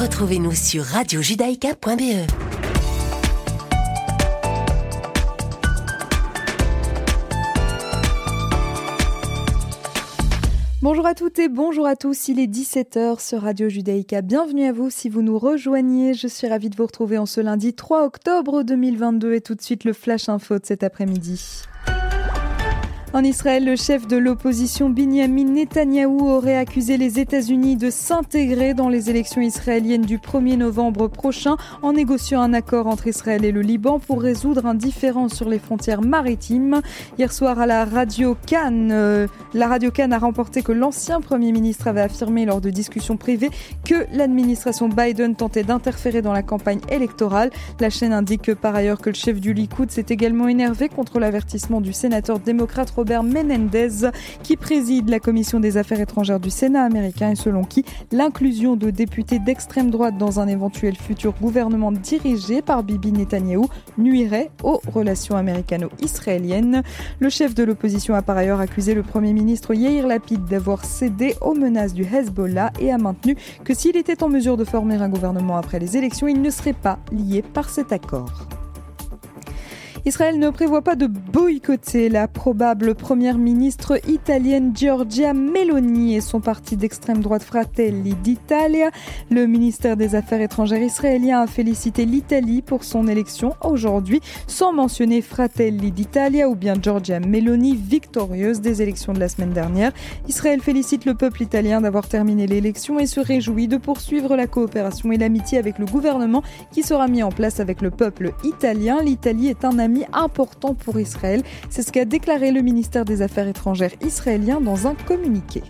Retrouvez-nous sur radiojudaïka.be. Bonjour à toutes et bonjour à tous, il est 17h sur Radio Judaïka. Bienvenue à vous si vous nous rejoignez. Je suis ravie de vous retrouver en ce lundi 3 octobre 2022 et tout de suite le Flash Info de cet après-midi. En Israël, le chef de l'opposition Binyamin Netanyahou aurait accusé les États-Unis de s'intégrer dans les élections israéliennes du 1er novembre prochain en négociant un accord entre Israël et le Liban pour résoudre un différend sur les frontières maritimes. Hier soir à la radio Cannes, euh, la radio Cannes a remporté que l'ancien Premier ministre avait affirmé lors de discussions privées que l'administration Biden tentait d'interférer dans la campagne électorale. La chaîne indique par ailleurs que le chef du Likoud s'est également énervé contre l'avertissement du sénateur démocrate Robert Menendez, qui préside la commission des affaires étrangères du Sénat américain et selon qui l'inclusion de députés d'extrême droite dans un éventuel futur gouvernement dirigé par Bibi Netanyahou nuirait aux relations américano-israéliennes. Le chef de l'opposition a par ailleurs accusé le Premier ministre Yair Lapid d'avoir cédé aux menaces du Hezbollah et a maintenu que s'il était en mesure de former un gouvernement après les élections, il ne serait pas lié par cet accord. Israël ne prévoit pas de boycotter la probable première ministre italienne Giorgia Meloni et son parti d'extrême droite Fratelli d'Italia. Le ministère des Affaires étrangères israélien a félicité l'Italie pour son élection aujourd'hui, sans mentionner Fratelli d'Italia ou bien Giorgia Meloni, victorieuse des élections de la semaine dernière. Israël félicite le peuple italien d'avoir terminé l'élection et se réjouit de poursuivre la coopération et l'amitié avec le gouvernement qui sera mis en place avec le peuple italien. L'Italie est un ami important pour Israël. C'est ce qu'a déclaré le ministère des Affaires étrangères israélien dans un communiqué.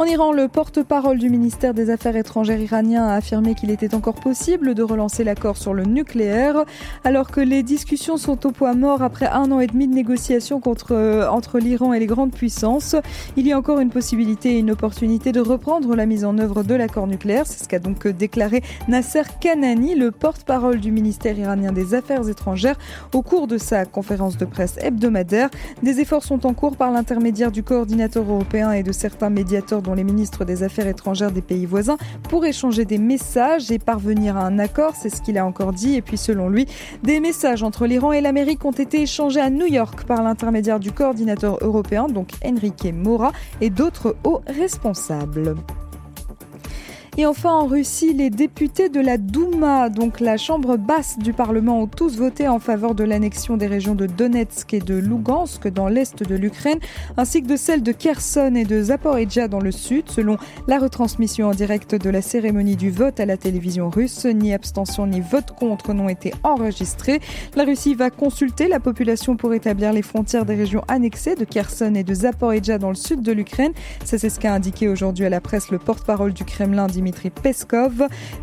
En Iran, le porte-parole du ministère des Affaires étrangères iranien a affirmé qu'il était encore possible de relancer l'accord sur le nucléaire, alors que les discussions sont au point mort après un an et demi de négociations contre, euh, entre l'Iran et les grandes puissances. Il y a encore une possibilité et une opportunité de reprendre la mise en œuvre de l'accord nucléaire. C'est ce qu'a donc déclaré Nasser Kanani, le porte-parole du ministère iranien des Affaires étrangères, au cours de sa conférence de presse hebdomadaire. Des efforts sont en cours par l'intermédiaire du coordinateur européen et de certains médiateurs les ministres des Affaires étrangères des pays voisins pour échanger des messages et parvenir à un accord, c'est ce qu'il a encore dit. Et puis selon lui, des messages entre l'Iran et l'Amérique ont été échangés à New York par l'intermédiaire du coordinateur européen, donc Enrique Mora, et d'autres hauts responsables. Et enfin, en Russie, les députés de la Douma, donc la chambre basse du Parlement, ont tous voté en faveur de l'annexion des régions de Donetsk et de Lugansk dans l'est de l'Ukraine, ainsi que de celles de Kherson et de Zaporizhia dans le sud, selon la retransmission en direct de la cérémonie du vote à la télévision russe. Ni abstention ni vote contre n'ont été enregistrés. La Russie va consulter la population pour établir les frontières des régions annexées de Kherson et de Zaporizhia dans le sud de l'Ukraine. C'est ce qu'a indiqué aujourd'hui à la presse le porte-parole du Kremlin, Dimitri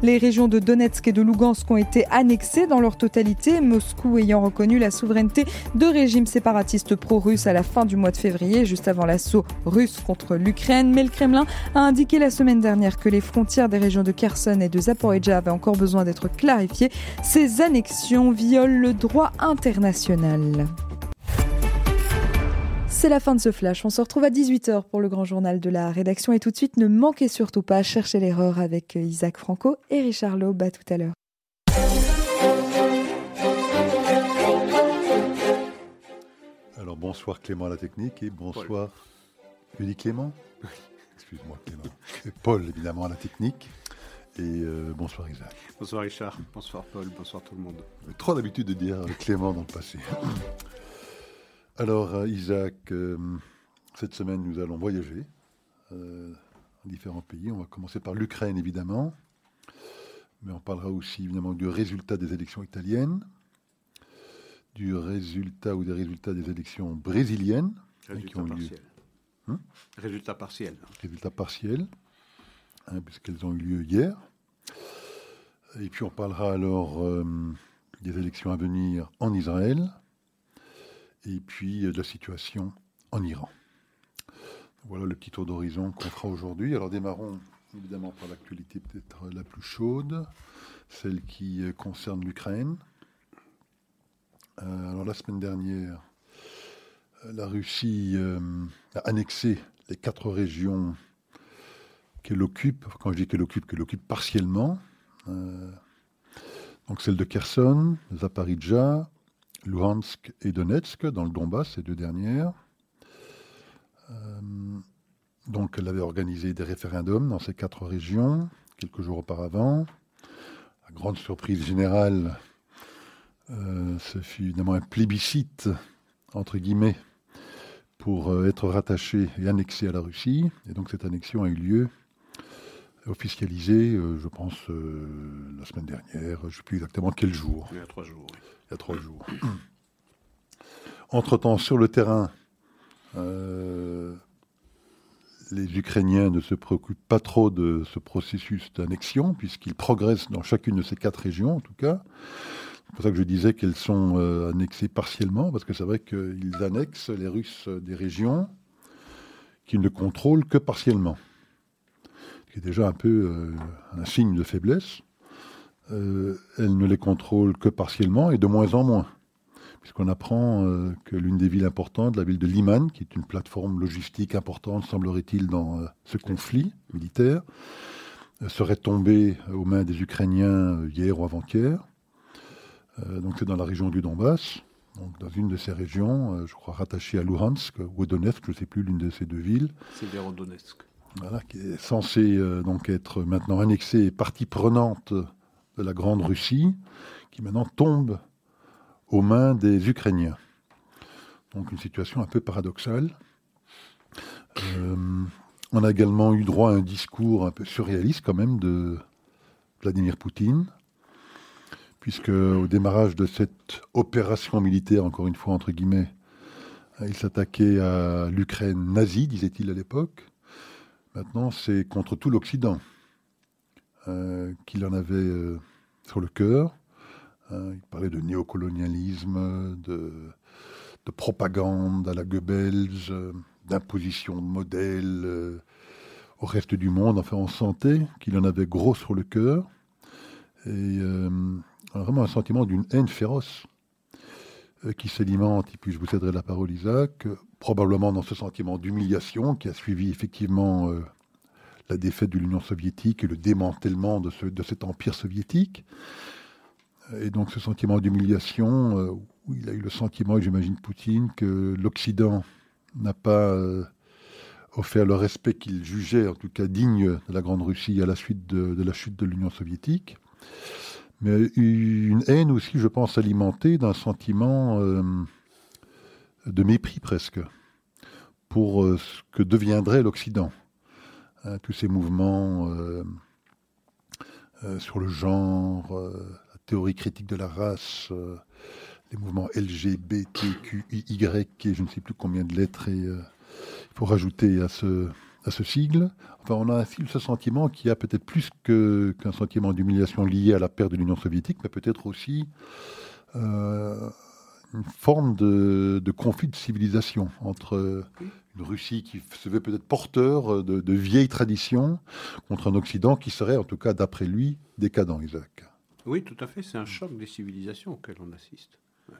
Les régions de Donetsk et de Lugansk ont été annexées dans leur totalité, Moscou ayant reconnu la souveraineté de régimes séparatistes pro-russes à la fin du mois de février, juste avant l'assaut russe contre l'Ukraine. Mais le Kremlin a indiqué la semaine dernière que les frontières des régions de Kherson et de Zaporizhia avaient encore besoin d'être clarifiées. Ces annexions violent le droit international. C'est la fin de ce flash. On se retrouve à 18h pour le grand journal de la rédaction. Et tout de suite, ne manquez surtout pas, chercher l'erreur avec Isaac Franco et Richard Loeb. À tout à l'heure. Alors bonsoir Clément à la technique et bonsoir Udi Clément. Excuse-moi Clément. Et Paul évidemment à la technique. Et euh, bonsoir Isaac. Bonsoir Richard, bonsoir Paul, bonsoir tout le monde. J'ai trop d'habitude de dire Clément dans le passé. Alors, euh, Isaac, euh, cette semaine, nous allons voyager euh, dans différents pays. On va commencer par l'Ukraine, évidemment. Mais on parlera aussi, évidemment, du résultat des élections italiennes, du résultat ou des résultats des élections brésiliennes. Résultat partiel. Hein résultat partiel. Résultat partiel, hein, puisqu'elles ont eu lieu hier. Et puis on parlera alors des élections à venir en Israël et puis de la situation en Iran. Voilà le petit tour d'horizon qu'on fera aujourd'hui. Alors démarrons évidemment par l'actualité peut-être la plus chaude, celle qui concerne l'Ukraine. Euh, alors la semaine dernière, la Russie euh, a annexé les quatre régions qu'elle occupe, quand je dis qu'elle occupe, qu'elle occupe partiellement. donc celle de Kherson, Zaparidja, Luhansk et Donetsk, dans le Donbass, ces deux dernières. donc elle avait organisé des référendums dans ces quatre régions quelques jours auparavant. La grande surprise générale, euh, ce fut évidemment un plébiscite, entre guillemets, pour euh, être rattaché et annexé à la Russie. Et donc cette annexion a eu lieu, officialisée, euh, je pense, la semaine dernière, je ne sais plus exactement quel jour. Il y a trois jours. Il y a trois jours. Entre-temps, sur le terrain, les Ukrainiens ne se préoccupent pas trop de ce processus d'annexion, puisqu'ils progressent dans chacune de ces quatre régions, en tout cas. C'est pour ça que je disais qu'elles sont euh, annexées partiellement, parce que c'est vrai qu'ils annexent, les Russes, des régions qu'ils ne contrôlent que partiellement. Qui est déjà un peu euh, un signe de faiblesse. Euh, elles ne les contrôlent que partiellement et de moins en moins puisqu'on apprend euh, que l'une des villes importantes, la ville de Liman, qui est une plateforme logistique importante, semblerait-il, dans ce conflit militaire, serait tombée aux mains des Ukrainiens hier ou avant-hier. donc c'est dans la région du Donbass, donc dans une de ces régions, je crois rattachée à Luhansk ou Donetsk, je ne sais plus, l'une de ces deux villes. C'est vers Donetsk. Voilà, qui est censée donc être maintenant annexée partie prenante de la Grande Russie, qui maintenant tombe aux mains des Ukrainiens. Donc une situation un peu paradoxale. Euh, on a également eu droit à un discours un peu surréaliste quand même de Vladimir Poutine, puisque au démarrage de cette opération militaire, encore une fois entre guillemets, il s'attaquait à l'Ukraine nazie, disait-il à l'époque. Maintenant, c'est contre tout l'Occident euh, qu'il en avait euh, sur le cœur. Hein, il parlait de néocolonialisme, de, propagande à la Goebbels, euh, d'imposition de modèles euh, au reste du monde. Enfin, on sentait qu'il en avait gros sur le cœur. Et euh, vraiment un sentiment d'une haine féroce qui s'alimente, et puis je vous céderai la parole Isaac, probablement dans ce sentiment d'humiliation qui a suivi effectivement la défaite de l'Union soviétique et le démantèlement de, ce, de cet empire soviétique. Et donc ce sentiment d'humiliation, euh, où il a eu le sentiment, j'imagine Poutine, que l'Occident n'a pas euh, offert le respect qu'il jugeait, en tout cas digne de la Grande Russie à la suite de, la chute de l'Union soviétique. Mais une haine aussi, je pense, alimentée d'un sentiment euh, de mépris presque pour ce que deviendrait l'Occident. Hein, tous ces mouvements sur le genre théorie critique de la race, euh, les mouvements LGBTQI, et je ne sais plus combien de lettres et, euh, il faut rajouter à ce, sigle. Enfin, on a ainsi ce sentiment qui a peut-être plus qu'un sentiment d'humiliation lié à la perte de l'Union soviétique, mais peut-être aussi euh, une forme de, conflit de civilisation entre une Russie qui se veut peut-être porteur de, vieilles traditions contre un Occident qui serait, en tout cas d'après lui, décadent, Isaac. Oui, tout à fait. C'est un choc des civilisations auquel on assiste. Euh,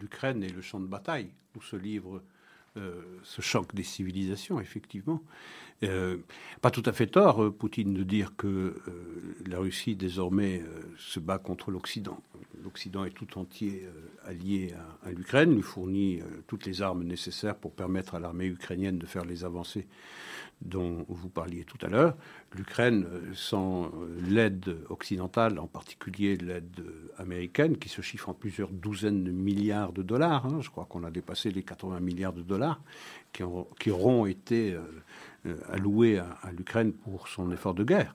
L'Ukraine est le champ de bataille où se livre euh, ce choc des civilisations, effectivement. Euh, pas tout à fait tort, Poutine, de dire que la Russie désormais se bat contre l'Occident. L'Occident est tout entier allié à, à l'Ukraine, lui fournit toutes les armes nécessaires pour permettre à l'armée ukrainienne de faire les avancées dont vous parliez tout à l'heure. L'Ukraine, euh, sans euh, l'aide occidentale, en particulier l'aide américaine, qui se chiffre en plusieurs douzaines de milliards de dollars, hein, je crois qu'on a dépassé les 80 milliards de dollars, qui, auront été euh, alloués à, l'Ukraine pour son effort de guerre.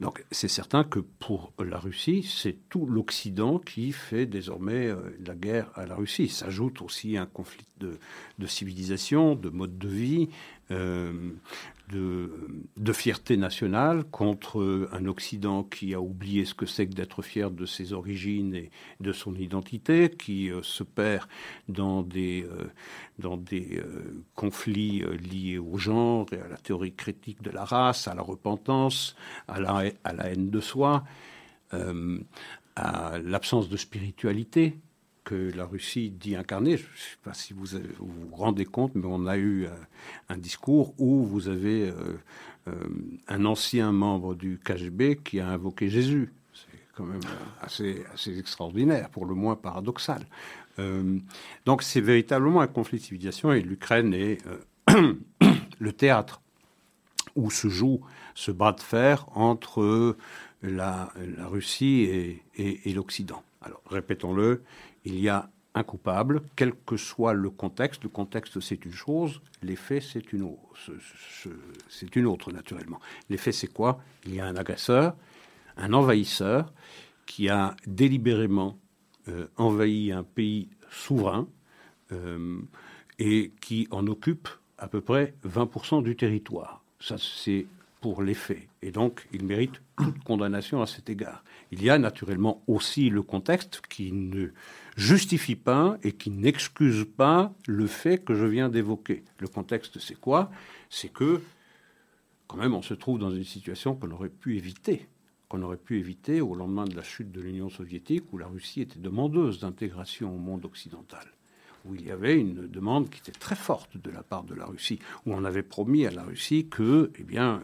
Donc c'est certain que pour la Russie, c'est tout l'Occident qui fait désormais euh, la guerre à la Russie. S'ajoute aussi un conflit de, civilisation, de mode de vie, euh, de, fierté nationale contre un Occident qui a oublié ce que c'est que d'être fier de ses origines et de son identité, qui euh, se perd dans des, euh, conflits liés au genre et à la théorie critique de la race, à la repentance, à la haine de soi, à l'absence de spiritualité. Que la Russie dit incarner. Je ne sais pas si vous vous, rendez compte, mais on a eu un discours où vous avez un ancien membre du KGB qui a invoqué Jésus. C'est quand même assez, assez extraordinaire, pour le moins paradoxal. donc c'est véritablement un conflit de civilisation et l'Ukraine est le théâtre où se joue ce bras de fer entre la, Russie et, l'Occident. Alors, répétons-le, il y a un coupable, quel que soit le contexte. Le contexte, c'est une chose, les faits, c'est une, c'est une autre, naturellement. Les faits, c'est quoi? Il y a un agresseur, un envahisseur, qui a délibérément euh, envahi un pays souverain euh, et qui en occupe à peu près 20% du territoire. Ça, c'est pour les faits. Et donc, il mérite toute condamnation à cet égard. Il y a naturellement aussi le contexte qui ne justifie pas et qui n'excuse pas le fait que je viens d'évoquer. Le contexte, c'est quoi? C'est que, quand même, on se trouve dans une situation qu'on aurait pu éviter qu'on aurait pu éviter au lendemain de la chute de l'Union soviétique, où la Russie était demandeuse d'intégration au monde occidental où il y avait une demande qui était très forte de la part de la Russie, où on avait promis à la Russie que eh bien,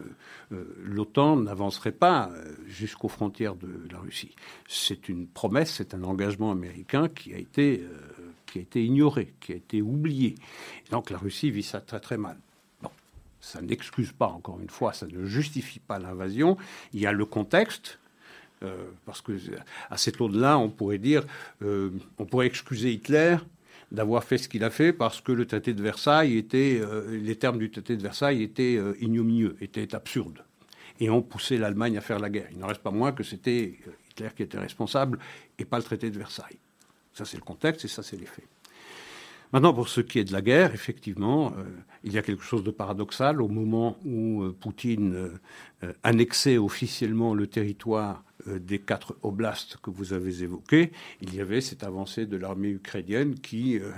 euh, euh, l'OTAN n'avancerait pas euh, jusqu'aux frontières de la Russie. C'est une promesse, c'est un engagement américain qui a été, qui a été ignoré, qui a été oublié. donc la Russie vit ça très très mal. Bon, ça n'excuse pas, encore une fois, ça ne justifie pas l'invasion. Il y a le contexte, parce que à cette aune-là, on pourrait dire, on pourrait excuser Hitler d'avoir fait ce qu'il a fait parce que le traité de Versailles était, euh, les termes du traité de Versailles étaient euh, ignominieux, étaient absurdes, et ont poussé l'Allemagne à faire la guerre. Il n'en reste pas moins que c'était euh, Hitler qui était responsable et pas le traité de Versailles. Ça, c'est le contexte et ça, c'est les faits. Maintenant, pour ce qui est de la guerre, effectivement, il y a quelque chose de paradoxal. Au moment où Poutine annexait officiellement le territoire euh, des quatre oblasts que vous avez évoqués, il y avait cette avancée de l'armée ukrainienne euh,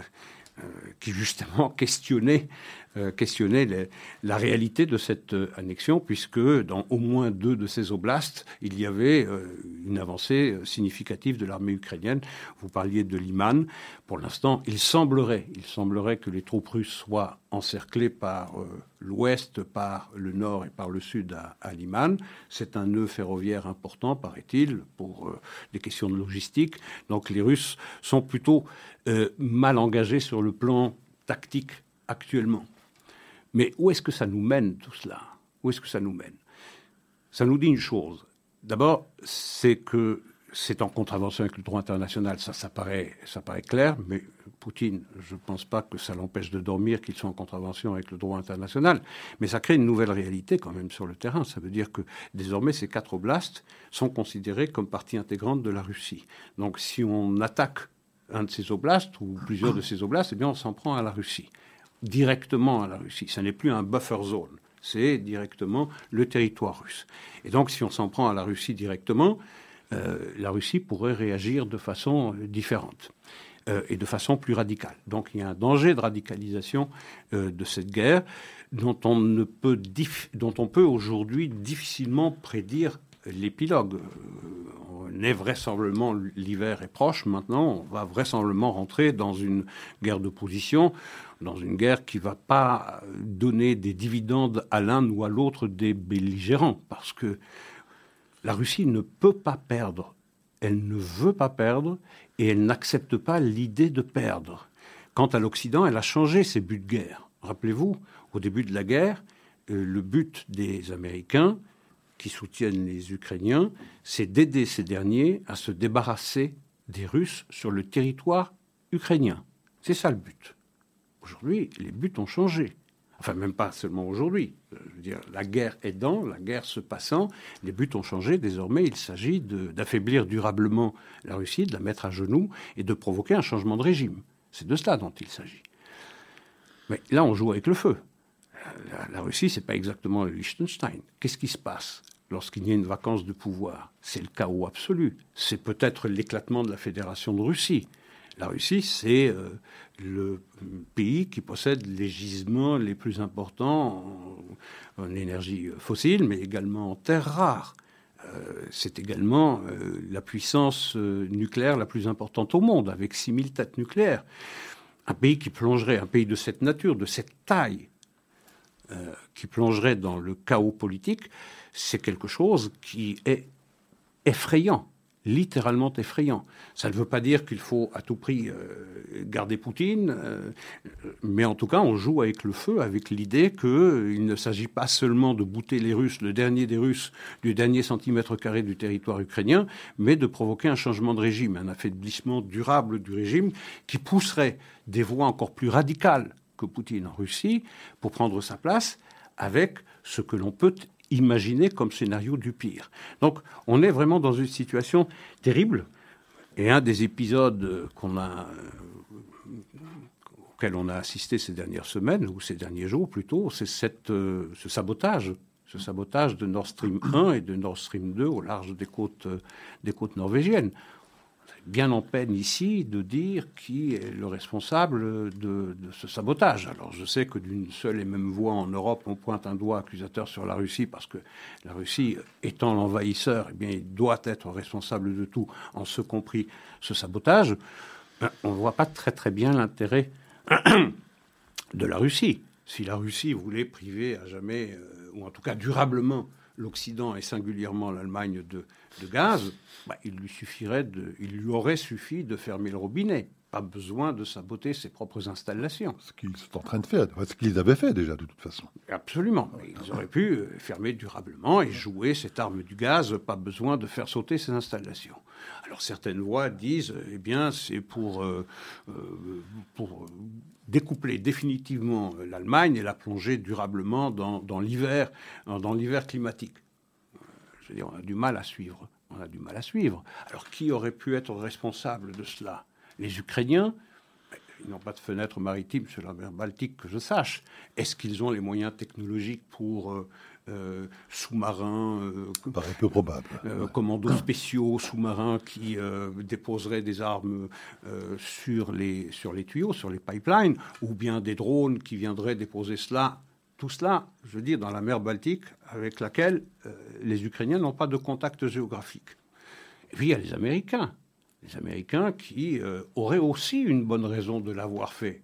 euh, qui justement questionnait euh, questionner la réalité de cette euh, annexion, puisque dans au moins deux de ces oblasts, il y avait euh, une avancée significative de l'armée ukrainienne. Vous parliez de Liman. Pour l'instant, il semblerait, il semblerait que les troupes russes soient encerclées par l'ouest, par le nord et par le sud à, Liman. C'est un nœud ferroviaire important, paraît-il, pour des questions de logistique. Donc les Russes sont plutôt mal engagés sur le plan tactique actuellement. Mais où est-ce que ça nous mène tout cela? Où est-ce que ça nous mène? Ça nous dit une chose. D'abord, c'est que c'est en contravention avec le droit international, ça, ça, paraît, ça paraît clair, mais Poutine, je ne pense pas que ça l'empêche de dormir qu'il soit en contravention avec le droit international, mais ça crée une nouvelle réalité quand même sur le terrain. Ça veut dire que désormais ces quatre oblasts sont considérés comme partie intégrante de la Russie. Donc si on attaque un de ces oblasts ou plusieurs de ces oblasts, eh bien on s'en prend à la Russie directement à la Russie. Ce n'est plus un buffer zone, c'est directement le territoire russe. Et donc, si on s'en prend à la Russie directement, euh, la Russie pourrait réagir de façon euh, différente euh, et de façon plus radicale. Donc, il y a un danger de radicalisation de cette guerre dont on, ne peut dont on peut aujourd'hui difficilement prédire l'épilogue. On est vraisemblablement, l'hiver est proche maintenant, on va vraisemblablement rentrer dans une guerre de position dans une guerre qui ne va pas donner des dividendes à l'un ou à l'autre des belligérants, parce que la Russie ne peut pas perdre, elle ne veut pas perdre, et elle n'accepte pas l'idée de perdre. Quant à l'Occident, elle a changé ses buts de guerre. Rappelez-vous, au début de la guerre, euh, le but des Américains, qui soutiennent les Ukrainiens, c'est d'aider ces derniers à se débarrasser des Russes sur le territoire ukrainien. C'est ça le but. Aujourd'hui, les buts ont changé. Enfin, même pas seulement aujourd'hui. Euh, la guerre aidant, la guerre se passant, les buts ont changé. Désormais, il s'agit d'affaiblir durablement la Russie, de la mettre à genoux et de provoquer un changement de régime. C'est de cela dont il s'agit. Mais là, on joue avec le feu. La, la Russie, c'est pas exactement le Liechtenstein. Qu'est-ce qui se passe lorsqu'il y a une vacance de pouvoir? C'est le chaos absolu. C'est peut-être l'éclatement de la Fédération de Russie. La Russie, c'est euh, le pays qui possède les gisements les plus importants en, énergie fossile, mais également en terres rares. c'est également la puissance nucléaire la plus importante au monde, avec 6000 têtes nucléaires. Un pays qui plongerait, un pays de cette nature, de cette taille, qui plongerait dans le chaos politique, c'est quelque chose qui est effrayant littéralement effrayant. Ça ne veut pas dire qu'il faut à tout prix euh, garder Poutine, euh, mais en tout cas, on joue avec le feu, avec l'idée qu'il ne s'agit pas seulement de bouter les Russes, le dernier des Russes, du dernier centimètre carré du territoire ukrainien, mais de provoquer un changement de régime, un affaiblissement durable du régime qui pousserait des voies encore plus radicales que Poutine en Russie pour prendre sa place avec ce que l'on peut imaginer comme scénario du pire. Donc on est vraiment dans une situation terrible. Et un des épisodes qu'on a, auxquels on a assisté ces dernières semaines, ou ces derniers jours plutôt, c'est euh, ce sabotage ce sabotage de Nord Stream 1 et de Nord Stream 2 au large des côtes norvégiennes bien en peine ici de dire qui est le responsable de, ce sabotage. Alors je sais que d'une seule et même voix en Europe, on pointe un doigt accusateur sur la Russie parce que la Russie, étant l'envahisseur, eh bien, il doit être responsable de tout, en ce compris ce sabotage. On ne voit pas très très bien l'intérêt de la Russie. Si la Russie voulait priver à jamais, euh, ou en tout cas durablement, l'Occident et singulièrement l'Allemagne de, gaz, bah, il lui suffirait de, il lui aurait suffi de fermer le robinet. Pas besoin de saboter ses propres installations. Ce qu'ils sont en train de faire, ce qu'ils avaient fait déjà de toute façon. Absolument. ils auraient pu euh, fermer durablement et jouer cette arme du gaz, pas besoin de faire sauter ces installations. Alors certaines voix disent, eh bien, c'est pour, euh, euh, pour découpler définitivement l'Allemagne et la plonger durablement dans, l'hiver, dans l'hiver climatique. Je veux dire, on a du mal à suivre. On a du mal à suivre. Alors, qui aurait pu être responsable de cela? Les Ukrainiens? Ils n'ont pas de fenêtre maritime sur la mer Baltique, que je sache. Est-ce qu'ils ont les moyens technologiques pour euh, euh, sous-marins, euh, paraît peu probable. Euh, commandos spéciaux sous-marins qui déposeraient des armes sur, les, sur les tuyaux, sur les pipelines, ou bien des drones qui viendraient déposer cela. Tout cela, je veux dire, dans la mer Baltique, avec laquelle les Ukrainiens n'ont pas de contact géographique. Et puis il y a les Américains. Les Américains qui auraient aussi une bonne raison de l'avoir fait.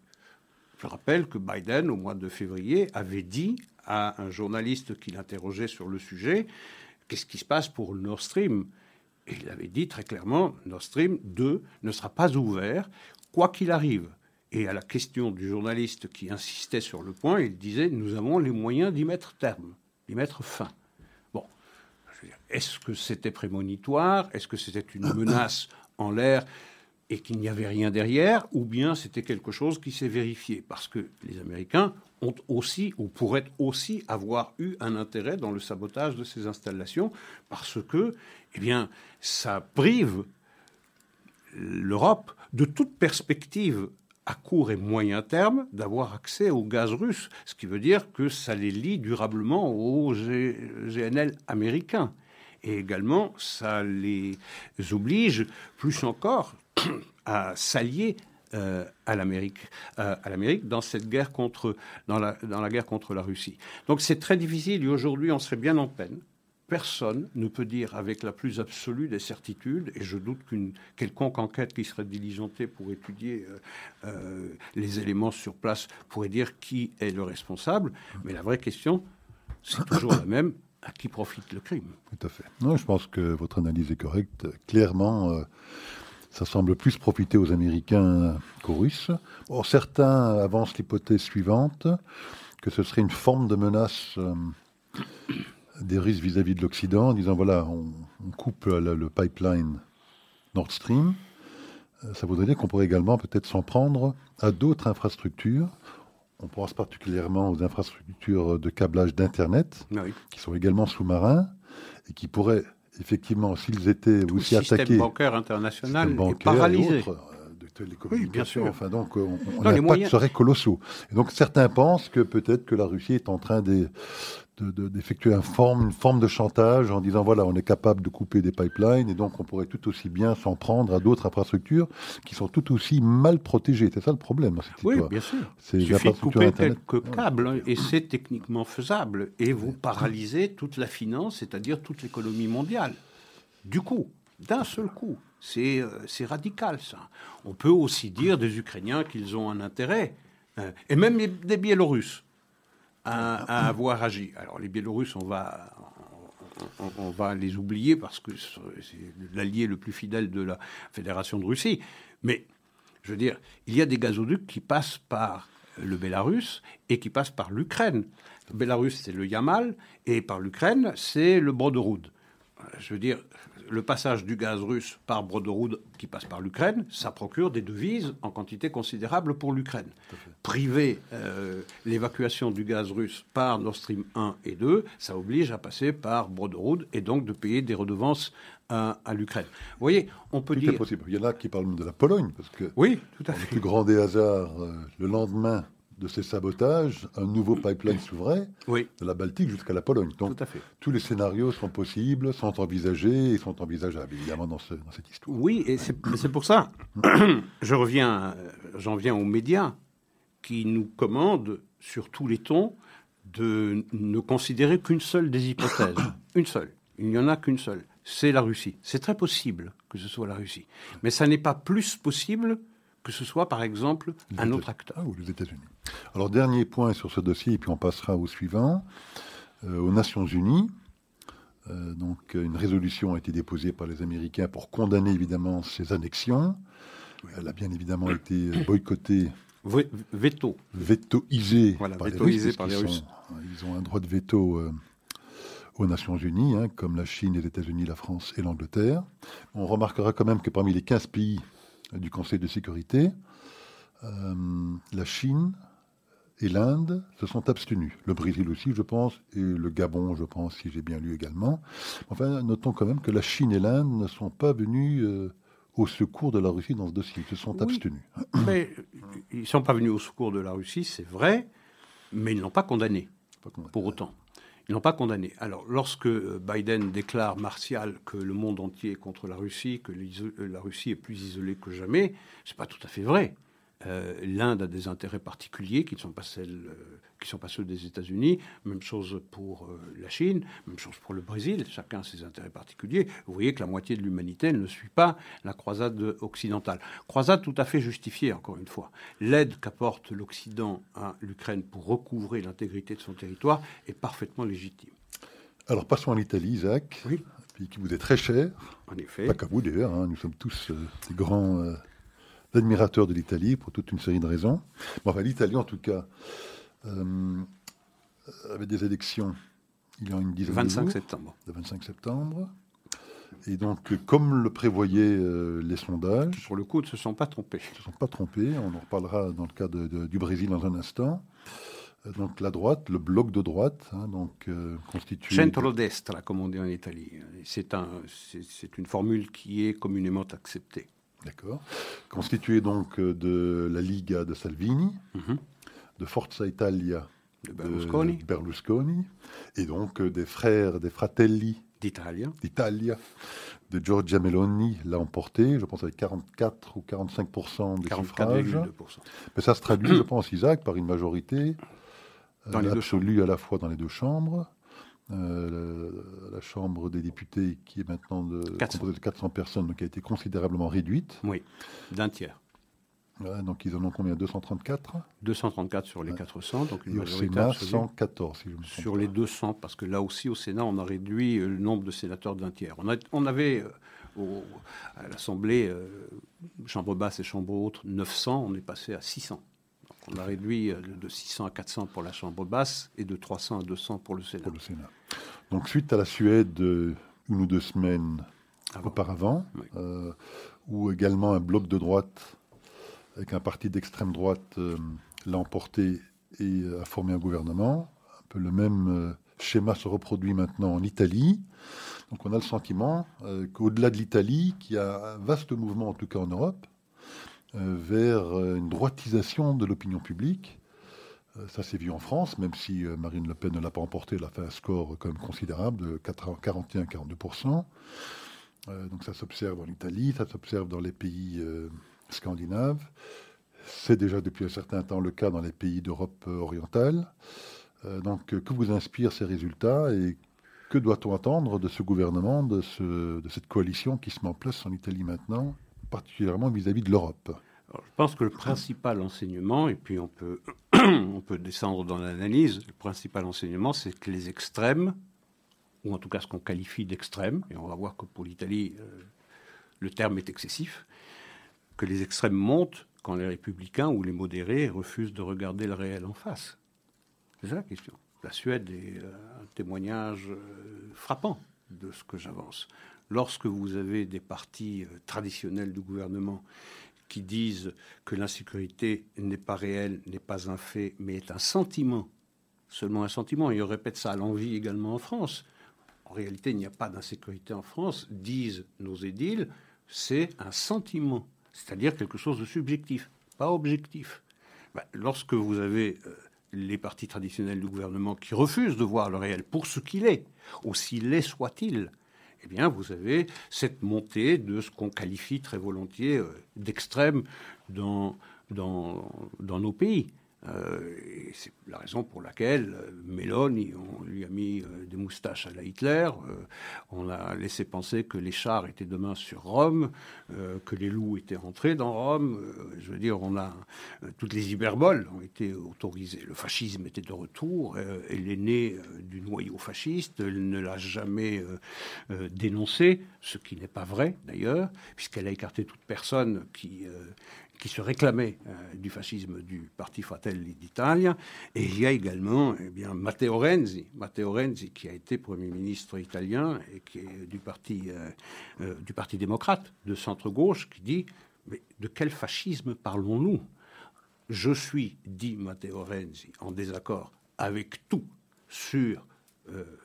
Je rappelle que Biden, au mois de février, avait dit à un journaliste qui l'interrogeait sur le sujet, qu'est-ce qui se passe pour le Nord Stream? Et il avait dit très clairement, Nord Stream 2 ne sera pas ouvert, quoi qu'il arrive. Et à la question du journaliste qui insistait sur le point, il disait, nous avons les moyens d'y mettre terme, d'y mettre fin. Bon, est-ce que c'était prémonitoire? Est-ce que c'était une menace en l'air et qu'il n'y avait rien derrière, ou bien c'était quelque chose qui s'est vérifié, parce que les Américains ont aussi, ou pourraient aussi avoir eu un intérêt dans le sabotage de ces installations, parce que, eh bien, ça prive l'Europe de toute perspective à court et moyen terme d'avoir accès au gaz russe, ce qui veut dire que ça les lie durablement au GNL américain. Et également, ça les oblige, plus encore, à s'allier euh, à l'Amérique, euh, à l'Amérique dans cette guerre contre, dans la, dans la guerre contre la Russie. Donc c'est très difficile et aujourd'hui on serait bien en peine. Personne ne peut dire avec la plus absolue des certitudes, et je doute qu'une quelconque enquête qui serait diligentée pour étudier euh, les éléments sur place pourrait dire qui est le responsable. Mais la vraie question, c'est toujours la même à qui profite le crime? Tout à fait. Non, je pense que votre analyse est correcte. Clairement, ça semble plus profiter aux Américains qu'aux Russes. Or, certains avancent l'hypothèse suivante, que ce serait une forme de menace euh, des Russes vis-à-vis de l'Occident, en disant, voilà, on, coupe le, pipeline Nord Stream. Euh, ça voudrait dire qu'on pourrait également peut-être s'en prendre à d'autres infrastructures. On pense particulièrement aux infrastructures de câblage d'Internet, ah qui sont également sous-marins, et qui pourraient effectivement, s'ils étaient Tout aussi le système attaqués, bancaire international est paralysé. Euh, de télécommunications. Oui, bien sûr. Enfin, donc, on, on les moyens... seraient colossaux. Et donc, certains pensent que peut-être que la Russie est en train de, d'effectuer une forme de chantage en disant voilà, on est capable de couper des pipelines et donc on pourrait tout aussi bien s'en prendre à d'autres infrastructures qui sont tout aussi mal protégées. C'est ça le problème Oui, bien sûr. Il suffit de couper quelques câbles hein, et c'est techniquement faisable. Et vous paralysez toute la finance, c'est-à-dire toute l'économie mondiale. Du coup, d'un seul coup. C'est euh, radical, ça. On peut aussi dire des Ukrainiens qu'ils ont un intérêt, euh, et même des Biélorusses à, avoir agi. Alors les Biélorusses, on va, on, va les oublier parce que c'est l'allié le plus fidèle de la Fédération de Russie. Mais je veux dire, il y a des gazoducs qui passent par le Bélarus et qui passent par l'Ukraine. Le Bélarus, c'est le Yamal, et par l'Ukraine, c'est le Broderud. Je veux dire, le passage du gaz russe par Broderud, qui passe par l'Ukraine, ça procure des devises en quantité considérable pour l'Ukraine. Priver euh, l'évacuation du gaz russe par Nord Stream 1 et 2, ça oblige à passer par Broderud et donc de payer des redevances à, l'Ukraine. Vous voyez, on peut dire... possible. Il y en a qui parlent de la Pologne, parce que... Oui, tout à fait. Le plus grand des hasards, euh, le lendemain de ces sabotages, un nouveau pipeline s'ouvrait de la Baltique jusqu'à la Pologne. Donc, Tout à fait. tous les scénarios sont possibles, sont envisagés et sont envisageables, évidemment, dans, cette histoire. Oui, et c'est pour ça, je reviens, j'en viens aux médias qui nous commandent sur tous les tons de ne considérer qu'une seule des hypothèses. une seule. Il n'y en a qu'une seule. C'est la Russie. C'est très possible que ce soit la Russie. Mais ça n'est pas plus possible que ce soit par exemple un autre acteur. Ah, ou les États-Unis. Alors dernier point sur ce dossier, et puis on passera au suivant. Euh, aux Nations Unies, euh, donc une résolution a été déposée par les Américains pour condamner évidemment ces annexions. Elle a bien évidemment été boycottée. veto. Vétoisée voilà, par, les Russes, par les Russes. ils ont un droit de veto euh, aux Nations Unies, hein, comme la Chine, les États-Unis, la France et l'Angleterre. On remarquera quand même que parmi les 15 pays du Conseil de sécurité, euh, la Chine et l'Inde se sont abstenus. Le Brésil aussi, je pense, et le Gabon, je pense, si j'ai bien lu également. Enfin, notons quand même que la Chine et l'Inde ne sont pas venus euh, au secours de la Russie dans ce dossier. Ils se sont abstenus. Mais ils ne sont pas venus au secours de la Russie, c'est vrai, mais ils n'ont pas condamné, pas condamné. pour autant. Ils n'ont pas condamné. Alors, lorsque euh, Biden déclare martial que le monde entier est contre la Russie, que la Russie est plus isolée que jamais, c'est pas tout à fait vrai. Euh, L'Inde a des intérêts particuliers qui ne sont pas, celles, euh, qui sont pas ceux des États-Unis. Même chose pour euh, la Chine, même chose pour le Brésil. Chacun a ses intérêts particuliers. Vous voyez que la moitié de l'humanité ne suit pas la croisade occidentale. Croisade tout à fait justifiée, encore une fois. L'aide qu'apporte l'Occident à l'Ukraine pour recouvrer l'intégrité de son territoire est parfaitement légitime. Alors passons à l'Italie, Isaac. Oui. Pays qui vous est très cher. En effet. Pas qu'à vous d'ailleurs, hein. nous sommes tous des grands l'admirateur de l'Italie pour toute une série de raisons. enfin, l'Italie, en tout cas, euh, avait des élections il y a une dizaine 25 de jours. septembre. Le 25 septembre. Et donc, comme le prévoyaient euh, les sondages. Pour le coup, ils ne se sont pas trompés. Ils ne se sont pas trompés. On en reparlera dans le cas du Brésil dans un instant. Euh, donc, la droite, le bloc de droite, hein, donc, constitué. Centro-destra, comme on dit en Italie. C'est un, une formule qui est communément acceptée. D'accord. Constitué donc euh, de la Liga de Salvini, mhm. de Forza Italia de Berlusconi. et donc euh, des frères, des fratelli d'Italia. d'Italia, de Giorgia Meloni, l'a emporté, je pense avec 44 ou 45 des suffrages. Mais ça se traduit, je pense, Isaac, par une majorité euh, absolue à la fois dans les deux chambres. Euh, la, Chambre des députés, qui est maintenant de, composée de 400 personnes, donc qui a été considérablement réduite. Oui, d'un tiers. donc ils en ont combien? 234 234 sur les 400, donc une Et au Sénat, 114, si je me Sur les 200, parce que là aussi, au Sénat, on a réduit le nombre de sénateurs d'un tiers. On, on avait euh, à l'Assemblée, euh, chambre basse et chambre haute, 900, on est passé à 600. On a réduit euh, de 600 à 400 pour la Chambre basse et de 300 à 200 pour le Sénat. Pour le Sénat. Donc suite à la Suède, une ou deux semaines auparavant, euh, où également un bloc de droite avec un parti d'extrême droite euh, l'a emporté et a formé un gouvernement. Un peu le même schéma se reproduit maintenant en Italie. Donc on a le sentiment qu'au-delà de l'Italie, qui a un vaste mouvement, en tout cas en Europe, euh, vers euh, une droitisation de l'opinion publique, Ça s'est vu en France, même si Marine Le Pen ne l'a pas emporté, elle a fait un score quand même considérable de 41-42%. donc ça s'observe en Italie, ça s'observe dans les pays scandinaves. C'est déjà depuis un certain temps le cas dans les pays d'Europe orientale. donc que vous inspirent ces résultats et que doit-on attendre de ce gouvernement, de, ce, de, cette coalition qui se met en place en Italie maintenant, particulièrement vis-à-vis de l'Europe Je pense que le principal enseignement, et puis on peut, on peut descendre dans l'analyse, le principal enseignement, c'est que les extrêmes, ou en tout cas ce qu'on qualifie d'extrêmes, et on va voir que pour l'Italie, euh, le terme est excessif, que les extrêmes montent quand les républicains ou les modérés refusent de regarder le réel en face. C'est ça la question la Suède est euh, un témoignage euh, frappant de ce que j'avance. Lorsque vous avez des partis euh, traditionnels du gouvernement qui disent que l'insécurité n'est pas réelle, n'est pas un fait, mais est un sentiment, seulement un sentiment, et ils répètent ça à l'envie également en France. En réalité, il n'y a pas d'insécurité en France, disent nos édiles, c'est un sentiment, c'est-à-dire quelque chose de subjectif, pas objectif. Ben, lorsque vous avez les partis traditionnels du gouvernement qui refusent de voir le réel pour ce qu'il est, aussi laid soit-il, eh bien, vous avez cette montée de ce qu'on qualifie très volontiers euh, d'extrême dans, dans, nos pays. Euh, c'est la raison pour laquelle euh, Meloni, on lui a mis euh, des moustaches à la Hitler, on a laissé penser que les chars étaient demain sur Rome, que les loups étaient rentrés dans Rome. je veux dire, on a toutes les hyperboles ont été autorisées. Le fascisme était de retour. elle est née du noyau fasciste. Elle ne l'a jamais dénoncé, ce qui n'est pas vrai d'ailleurs, puisqu'elle a écarté toute personne qui qui se réclamait euh, du fascisme du Parti Fratelli d'Italia. Et il y a également eh Matteo Renzi, Matteo Renzi qui a été Premier ministre italien et qui est du Parti, euh, euh, du parti démocrate de centre-gauche, qui dit Mais de quel fascisme parlons-nous? Je suis, dit Matteo Renzi, en désaccord avec tout sur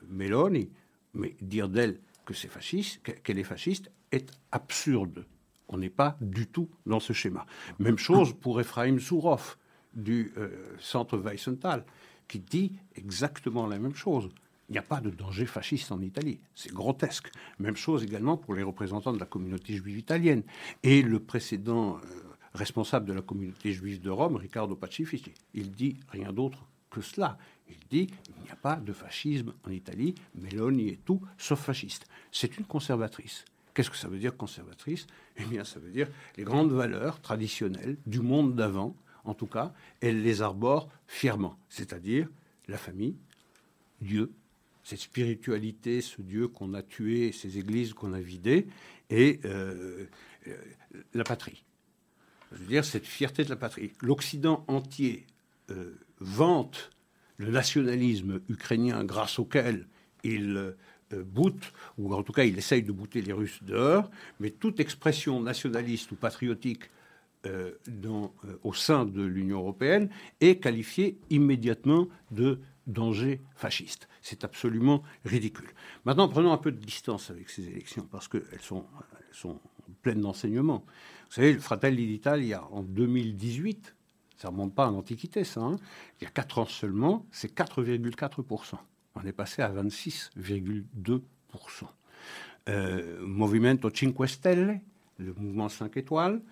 Meloni, mais dire d'elle que c'est fasciste, qu'elle est fasciste, est absurde. On n'est pas du tout dans ce schéma. Même chose pour Ephraim Sourov du euh, centre Weissenthal, qui dit exactement la même chose. Il n'y a pas de danger fasciste en Italie. C'est grotesque. Même chose également pour les représentants de la communauté juive italienne. Et le précédent euh, responsable de la communauté juive de Rome, Riccardo Pacifici, il dit rien d'autre que cela. Il dit il n'y a pas de fascisme en Italie, Meloni est tout sauf fasciste. C'est une conservatrice. Qu'est-ce que ça veut dire conservatrice? Eh bien, ça veut dire les grandes valeurs traditionnelles du monde d'avant, en tout cas, elle les arbore fièrement, c'est-à-dire la famille, Dieu, cette spiritualité, ce Dieu qu'on a tué, ces églises qu'on a vidées, et euh, euh, la patrie. Je veux dire, cette fierté de la patrie. L'Occident entier euh, vante le nationalisme ukrainien grâce auquel il euh, boot, ou en tout cas il essaye de bouter les Russes dehors, mais toute expression nationaliste ou patriotique euh, euh, au sein de l'Union européenne est qualifiée immédiatement de danger fasciste. C'est absolument ridicule. Maintenant, prenons un peu de distance avec ces élections, parce qu'elles sont, elles sont pleines d'enseignements. Vous savez, le Fratelli d'Italia, en 2018, ça remonte pas à l'Antiquité, ça, hein, il y a 4 ans seulement, c'est 4,4%. On est passé à 26,2%. Euh, Movimento 5 Stelle, le mouvement 5 étoiles,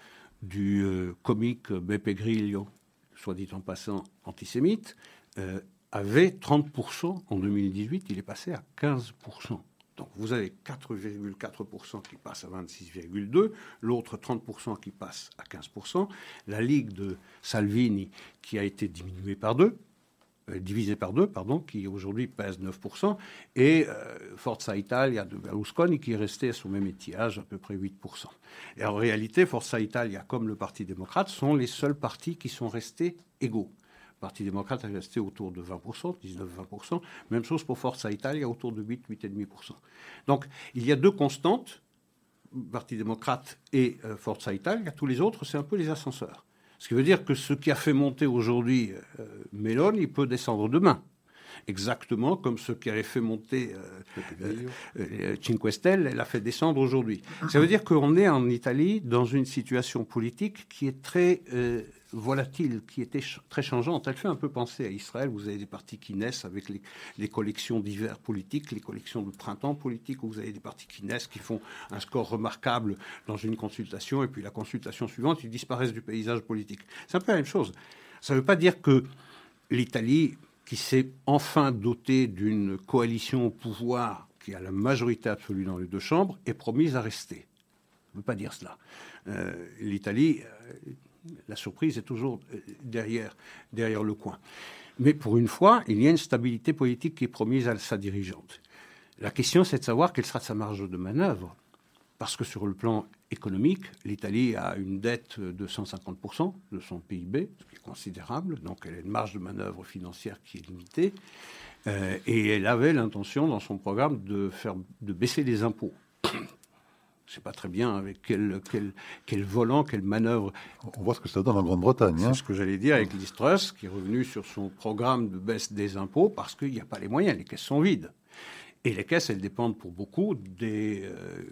du euh, comique Beppe Grillo, soit dit en passant antisémite, euh, avait 30% en 2018, il est passé à 15%. Donc vous avez 4,4% qui passe à 26,2%, l'autre 30% qui passe à 15%, la Ligue de Salvini qui a été diminuée par deux, euh, divisé par deux, pardon, qui aujourd'hui pèse 9%, et euh, Forza Italia de Berlusconi qui est resté à son même étiage, à peu près 8%. Et en réalité, Forza Italia, comme le Parti démocrate, sont les seuls partis qui sont restés égaux. Parti démocrate est resté autour de 20%, 19-20%. Même chose pour Forza Italia, autour de 8, 8,5%. Donc, il y a deux constantes, Parti démocrate et euh, Forza Italia. Tous les autres, c'est un peu les ascenseurs. Ce qui veut dire que ce qui a fait monter aujourd'hui euh, il peut descendre demain. Exactement comme ce qui avait fait monter euh, Cinque Stelle, elle a fait descendre aujourd'hui. Ça veut dire qu'on est en Italie dans une situation politique qui est très volatile, qui était très changeante. Elle fait un peu penser à Israël. Vous avez des partis qui naissent avec les, collections d'hiver politiques, les collections de printemps politiques, où vous avez des partis qui naissent, qui font un score remarquable dans une consultation, et puis la consultation suivante, ils disparaissent du paysage politique. C'est un peu la même chose. Ça ne veut pas dire que l'Italie, qui s'est enfin dotée d'une coalition au pouvoir qui a la majorité absolue dans les deux chambres, est promise à rester. Je ne veut pas dire cela. Euh, L'Italie euh, la surprise est toujours euh, derrière, derrière le coin. Mais pour une fois, il y a une stabilité politique qui est promise à sa dirigeante. La question, c'est de savoir quelle sera sa marge de manœuvre. Parce que sur le plan économique, l'Italie a une dette de 150% de son PIB, ce qui est considérable. Donc elle a une marge de manœuvre financière qui est limitée. Euh, et elle avait l'intention dans son programme de, faire, de baisser les impôts je ne sais pas très bien avec quel, quel, quel, volant, quelle manœuvre. On voit ce que ça donne en Grande-Bretagne. C'est hein. ce que j'allais dire avec Liz Truss, qui est revenu sur son programme de baisse des impôts parce qu'il n'y a pas les moyens, les caisses sont vides. Et les caisses, elles dépendent pour beaucoup des, euh,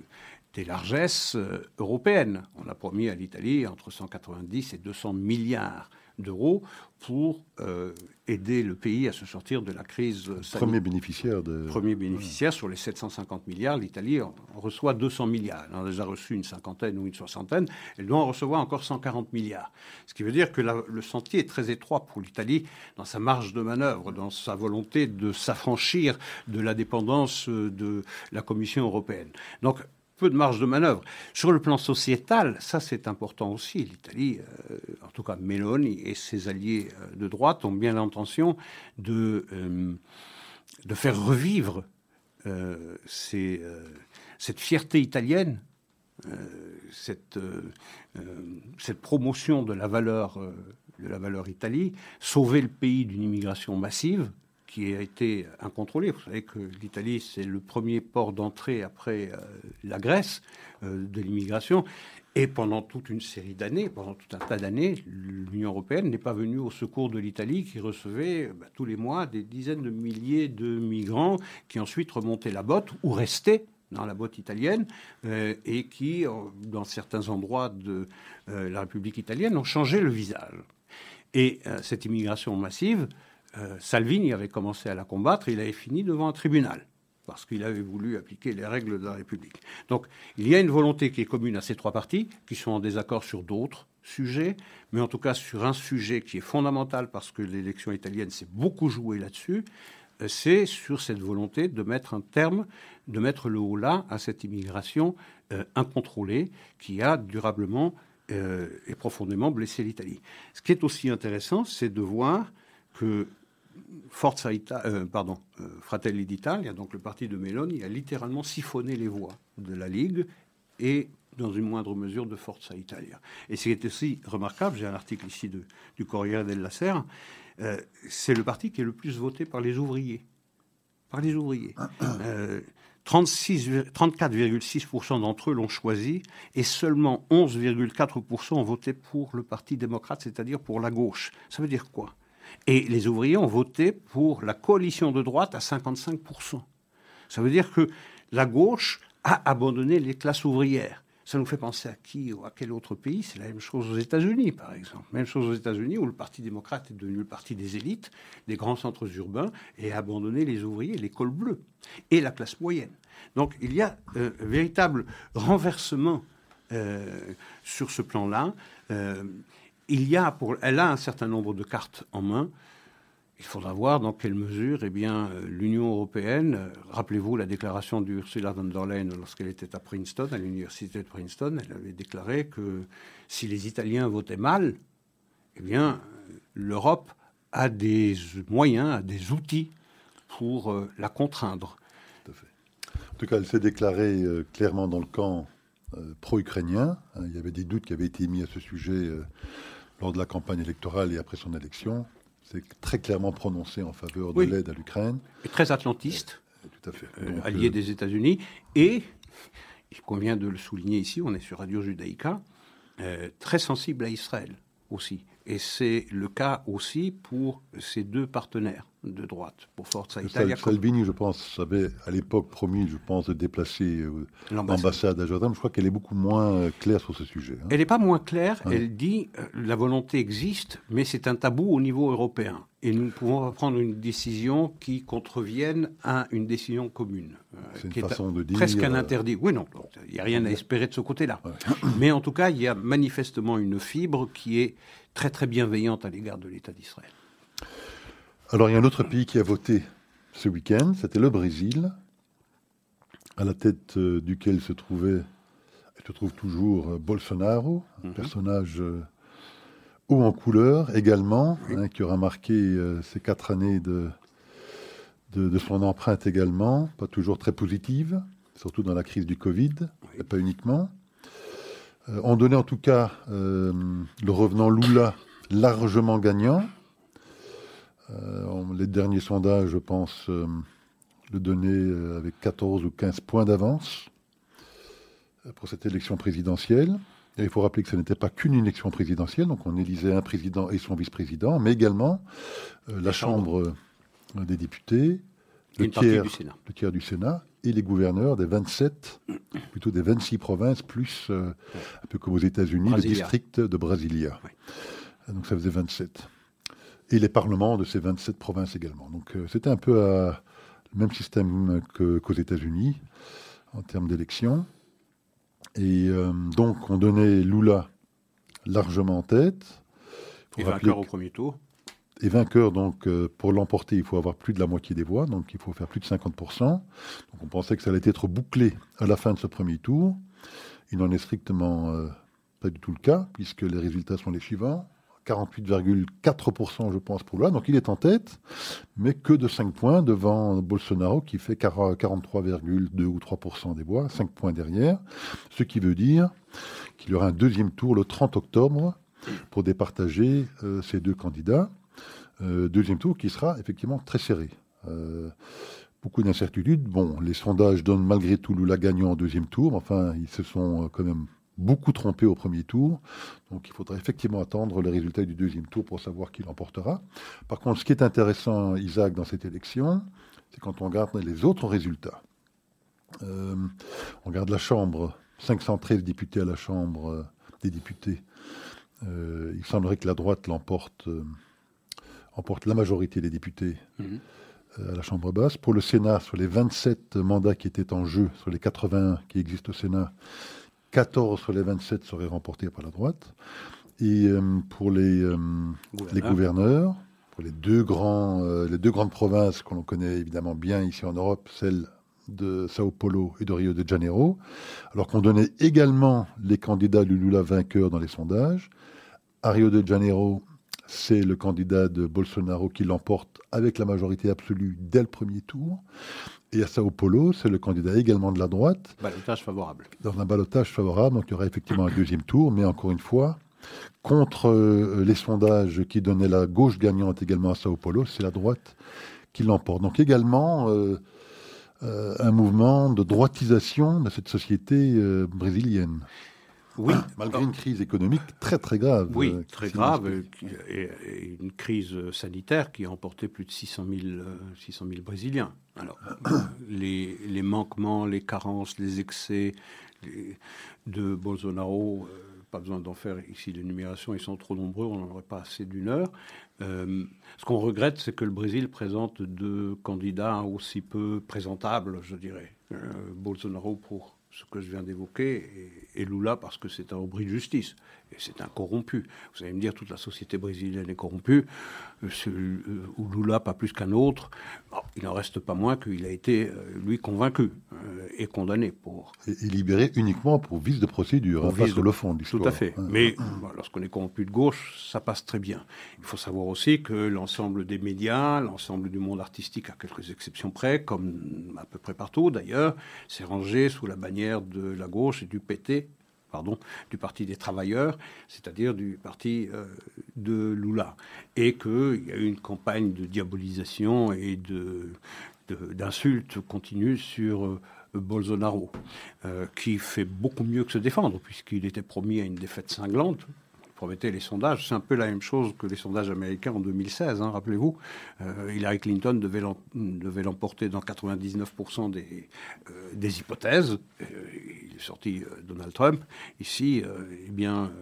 des largesses euh, européennes. On a promis à l'Italie entre 190 et 200 milliards d'euros pour euh, aider le pays à se sortir de la crise sanitaire. Premier bénéficiaire de... Premier bénéficiaire sur les 750 milliards. L'Italie en reçoit 200 milliards. Elle en a déjà reçu une cinquantaine ou une soixantaine. Elle doit en recevoir encore 140 milliards. Ce qui veut dire que le sentier est très étroit pour l'Italie dans sa marge de manœuvre, dans sa volonté de s'affranchir de la dépendance de la Commission européenne. Donc peu de marge de manœuvre. Sur le plan sociétal, ça c'est important aussi. L'Italie, euh, en tout cas Meloni et ses alliés euh, de droite ont bien l'intention de, euh, de faire revivre cette fierté italienne, cette, cette promotion de la valeur de la valeur Italie, sauver le pays d'une immigration massive qui a été incontrôlé. Vous savez que l'Italie, c'est le premier port d'entrée après euh, la Grèce euh, de l'immigration. Et pendant toute une série d'années, pendant tout un tas d'années, l'Union européenne n'est pas venue au secours de l'Italie qui recevait bah, tous les mois des dizaines de milliers de migrants qui ensuite remontaient la botte ou restaient dans la botte italienne euh, et qui, dans certains endroits de la République italienne, ont changé le visage. Et cette immigration massive, euh, Salvini avait commencé à la combattre, il avait fini devant un tribunal parce qu'il avait voulu appliquer les règles de la République. Donc il y a une volonté qui est commune à ces trois partis, qui sont en désaccord sur d'autres sujets, mais en tout cas sur un sujet qui est fondamental parce que l'élection italienne s'est beaucoup jouée là-dessus, euh, c'est sur cette volonté de mettre un terme, de mettre le haut là à cette immigration euh, incontrôlée qui a durablement et profondément blessé l'Italie. Ce qui est aussi intéressant, c'est de voir que Euh, pardon, euh, Fratelli d'Italia, donc le parti de Meloni, a littéralement siphonné les voix de la Ligue et, dans une moindre mesure, de Forza Italia. Et ce qui est aussi remarquable, j'ai un article ici de, du Corriere della Sera, euh, c'est le parti qui est le plus voté par les ouvriers. Par les ouvriers. 34,6% d'entre eux l'ont choisi et seulement 11,4% ont voté pour le Parti démocrate, c'est-à-dire pour la gauche. Ça veut dire quoi? Et les ouvriers ont voté pour la coalition de droite à 55%. Ça veut dire que la gauche a abandonné les classes ouvrières. Ça nous fait penser à qui ou à quel autre pays? C'est la même chose aux États-Unis, par exemple. Même chose aux États-Unis, où le Parti démocrate est devenu le parti des élites, des grands centres urbains, et a abandonné les ouvriers, les cols bleus, et la classe moyenne. Donc il y a euh, un véritable renversement euh, sur ce plan-là. Euh, il y a pour, elle a un certain nombre de cartes en main. Il faudra voir dans quelle mesure eh bien, euh, l'Union européenne, euh, rappelez-vous la déclaration d'Ursula von der Leyen lorsqu'elle était à Princeton, à l'université de Princeton, elle avait déclaré que si les Italiens votaient mal, eh bien, l'Europe a des moyens, a des outils pour euh, la contraindre. Tout à fait. En tout cas, elle s'est déclarée clairement dans le camp pro-ukrainien. Hein, il y avait des doutes qui avaient été mis à ce sujet lors de la campagne électorale et après son élection, c'est très clairement prononcé en faveur de l'aide à l'Ukraine. Très atlantiste. Euh, tout à fait. Euh, allié euh, des États-Unis. Et, il convient de le souligner ici, on est sur Radio Judaïka, très sensible à Israël aussi. Et c'est le cas aussi pour ces deux partenaires de droite, pour Forza Italia. Salvini, je pense, avait à l'époque promis, je pense, de déplacer euh, l'ambassade à Jérusalem. Je crois qu'elle est beaucoup moins euh, claire sur ce sujet. Hein. Elle n'est pas moins claire. Elle dit euh, la volonté existe, mais c'est un tabou au niveau européen. Et nous pouvons prendre une décision qui contrevienne à une décision commune. c'est une façon de dire. Presque un interdit. Oui, non, il n'y a rien à espérer de ce côté-là. Mais en tout cas, il y a manifestement une fibre qui est très très bienveillante à l'égard de l'État d'Israël. Alors il y a un autre pays qui a voté ce week-end, c'était le Brésil, à la tête euh, duquel se trouvait, et se trouve toujours euh, Bolsonaro, un mhm. personnage euh, haut en couleur également, hein, qui aura marqué ces quatre années de, de, son empreinte également, pas toujours très positive, surtout dans la crise du Covid, et pas uniquement. On donnait en tout cas le revenant Lula largement gagnant. Euh, les derniers sondages, je pense, euh, le donnaient euh, avec 14 ou 15 points d'avance pour cette élection présidentielle. Et il faut rappeler que ce n'était pas qu'une élection présidentielle, donc on élisait un président et son vice-président, mais également la Chambre des députés, le tiers, le tiers, du Sénat et les gouverneurs des 27, plutôt des 26 provinces, plus, un peu comme aux États-Unis, le district de Brasilia. Donc ça faisait 27 et les parlements de ces 27 provinces également. Donc euh, c'était un peu le même système qu'aux États-Unis en termes d'élections. Et euh, donc on donnait Lula largement en tête. Et vainqueur au premier tour. Et vainqueur, donc, euh, pour l'emporter, il faut avoir plus de la moitié des voix, donc il faut faire plus de 50%. Donc on pensait que ça allait être bouclé à la fin de ce premier tour. Il n'en est strictement pas du tout le cas, puisque les résultats sont les suivants. 48,4% je pense pour lui. Donc il est en tête, mais que de 5 points devant Bolsonaro qui fait 43,2 ou 3% des voix, 5 points derrière. Ce qui veut dire qu'il y aura un deuxième tour le 30 octobre pour départager euh, ces deux candidats. Euh, deuxième tour qui sera effectivement très serré. Euh, beaucoup d'incertitudes. Bon, les sondages donnent malgré tout Lula gagnant en deuxième tour. Enfin, ils se sont quand même beaucoup trompé au premier tour. Donc il faudra effectivement attendre le résultat du deuxième tour pour savoir qui l'emportera. Par contre, ce qui est intéressant, Isaac, dans cette élection, c'est quand on regarde les autres résultats. Euh, on regarde la Chambre, 513 députés à la Chambre euh, des députés. Euh, il semblerait que la droite l'emporte, emporte la majorité des députés. Mhm. à la Chambre basse. Pour le Sénat, sur les 27 mandats qui étaient en jeu, sur les 81 qui existent au Sénat, 14 sur les 27 seraient remportés par la droite. Et euh, pour les, euh, les, gouverneurs, pour les deux, grands, euh, les deux grandes provinces qu'on connaît évidemment bien ici en Europe, celle de Sao Paulo et de Rio de Janeiro, alors qu'on donnait également les candidats du Lula vainqueurs dans les sondages. À Rio de Janeiro, c'est le candidat de Bolsonaro qui l'emporte avec la majorité absolue dès le premier tour. Et à Sao Paulo, c'est le candidat également de la droite. Balotage favorable. Dans un balotage favorable, donc il y aura effectivement un deuxième tour, mais encore une fois, contre euh, les sondages qui donnaient la gauche gagnante également à Sao Paulo, c'est la droite qui l'emporte. Donc également euh, euh, un mouvement de droitisation de cette société brésilienne. Oui. Malgré une crise économique très très grave. Oui, euh, très grave, et, une crise sanitaire qui a emporté plus de 600 000, 600 000 Brésiliens. Alors, les, les, manquements, les carences, les excès de Bolsonaro, euh, pas besoin d'en faire ici l'énumération, ils sont trop nombreux, on n'en aurait pas assez d'une heure. Euh, ce qu'on regrette, c'est que le Brésil présente deux candidats aussi peu présentables, je dirais. Bolsonaro pour ce que je viens d'évoquer, et, Lula parce que c'est un abri de justice, et c'est un corrompu. Vous allez me dire, toute la société brésilienne est corrompue, euh, euh, ou Lula pas plus qu'un autre, il n'en reste pas moins qu'il a été, euh, lui, convaincu et condamné pour... Et, libéré uniquement pour vice de procédure, pour hein, pas le fond Tout à fait. Mais lorsqu'on est corrompu de gauche, ça passe très bien. Il faut savoir aussi que l'ensemble des médias, l'ensemble du monde artistique, à quelques exceptions près, comme à peu près partout d'ailleurs, s'est rangé sous la bannière de la gauche et du PT, du Parti des travailleurs, c'est-à-dire du parti euh, de Lula. Et qu'il y a eu une campagne de diabolisation et de, d'insultes continues sur euh, Bolsonaro, euh, qui fait beaucoup mieux que se défendre, puisqu'il était promis à une défaite cinglante. Promettait les sondages. C'est un peu la même chose que les sondages américains en 2016, hein, rappelez-vous. Euh, Hillary Clinton devait l'emporter dans 99% des, euh, des hypothèses. il est sorti Donald Trump. Ici, eh bien,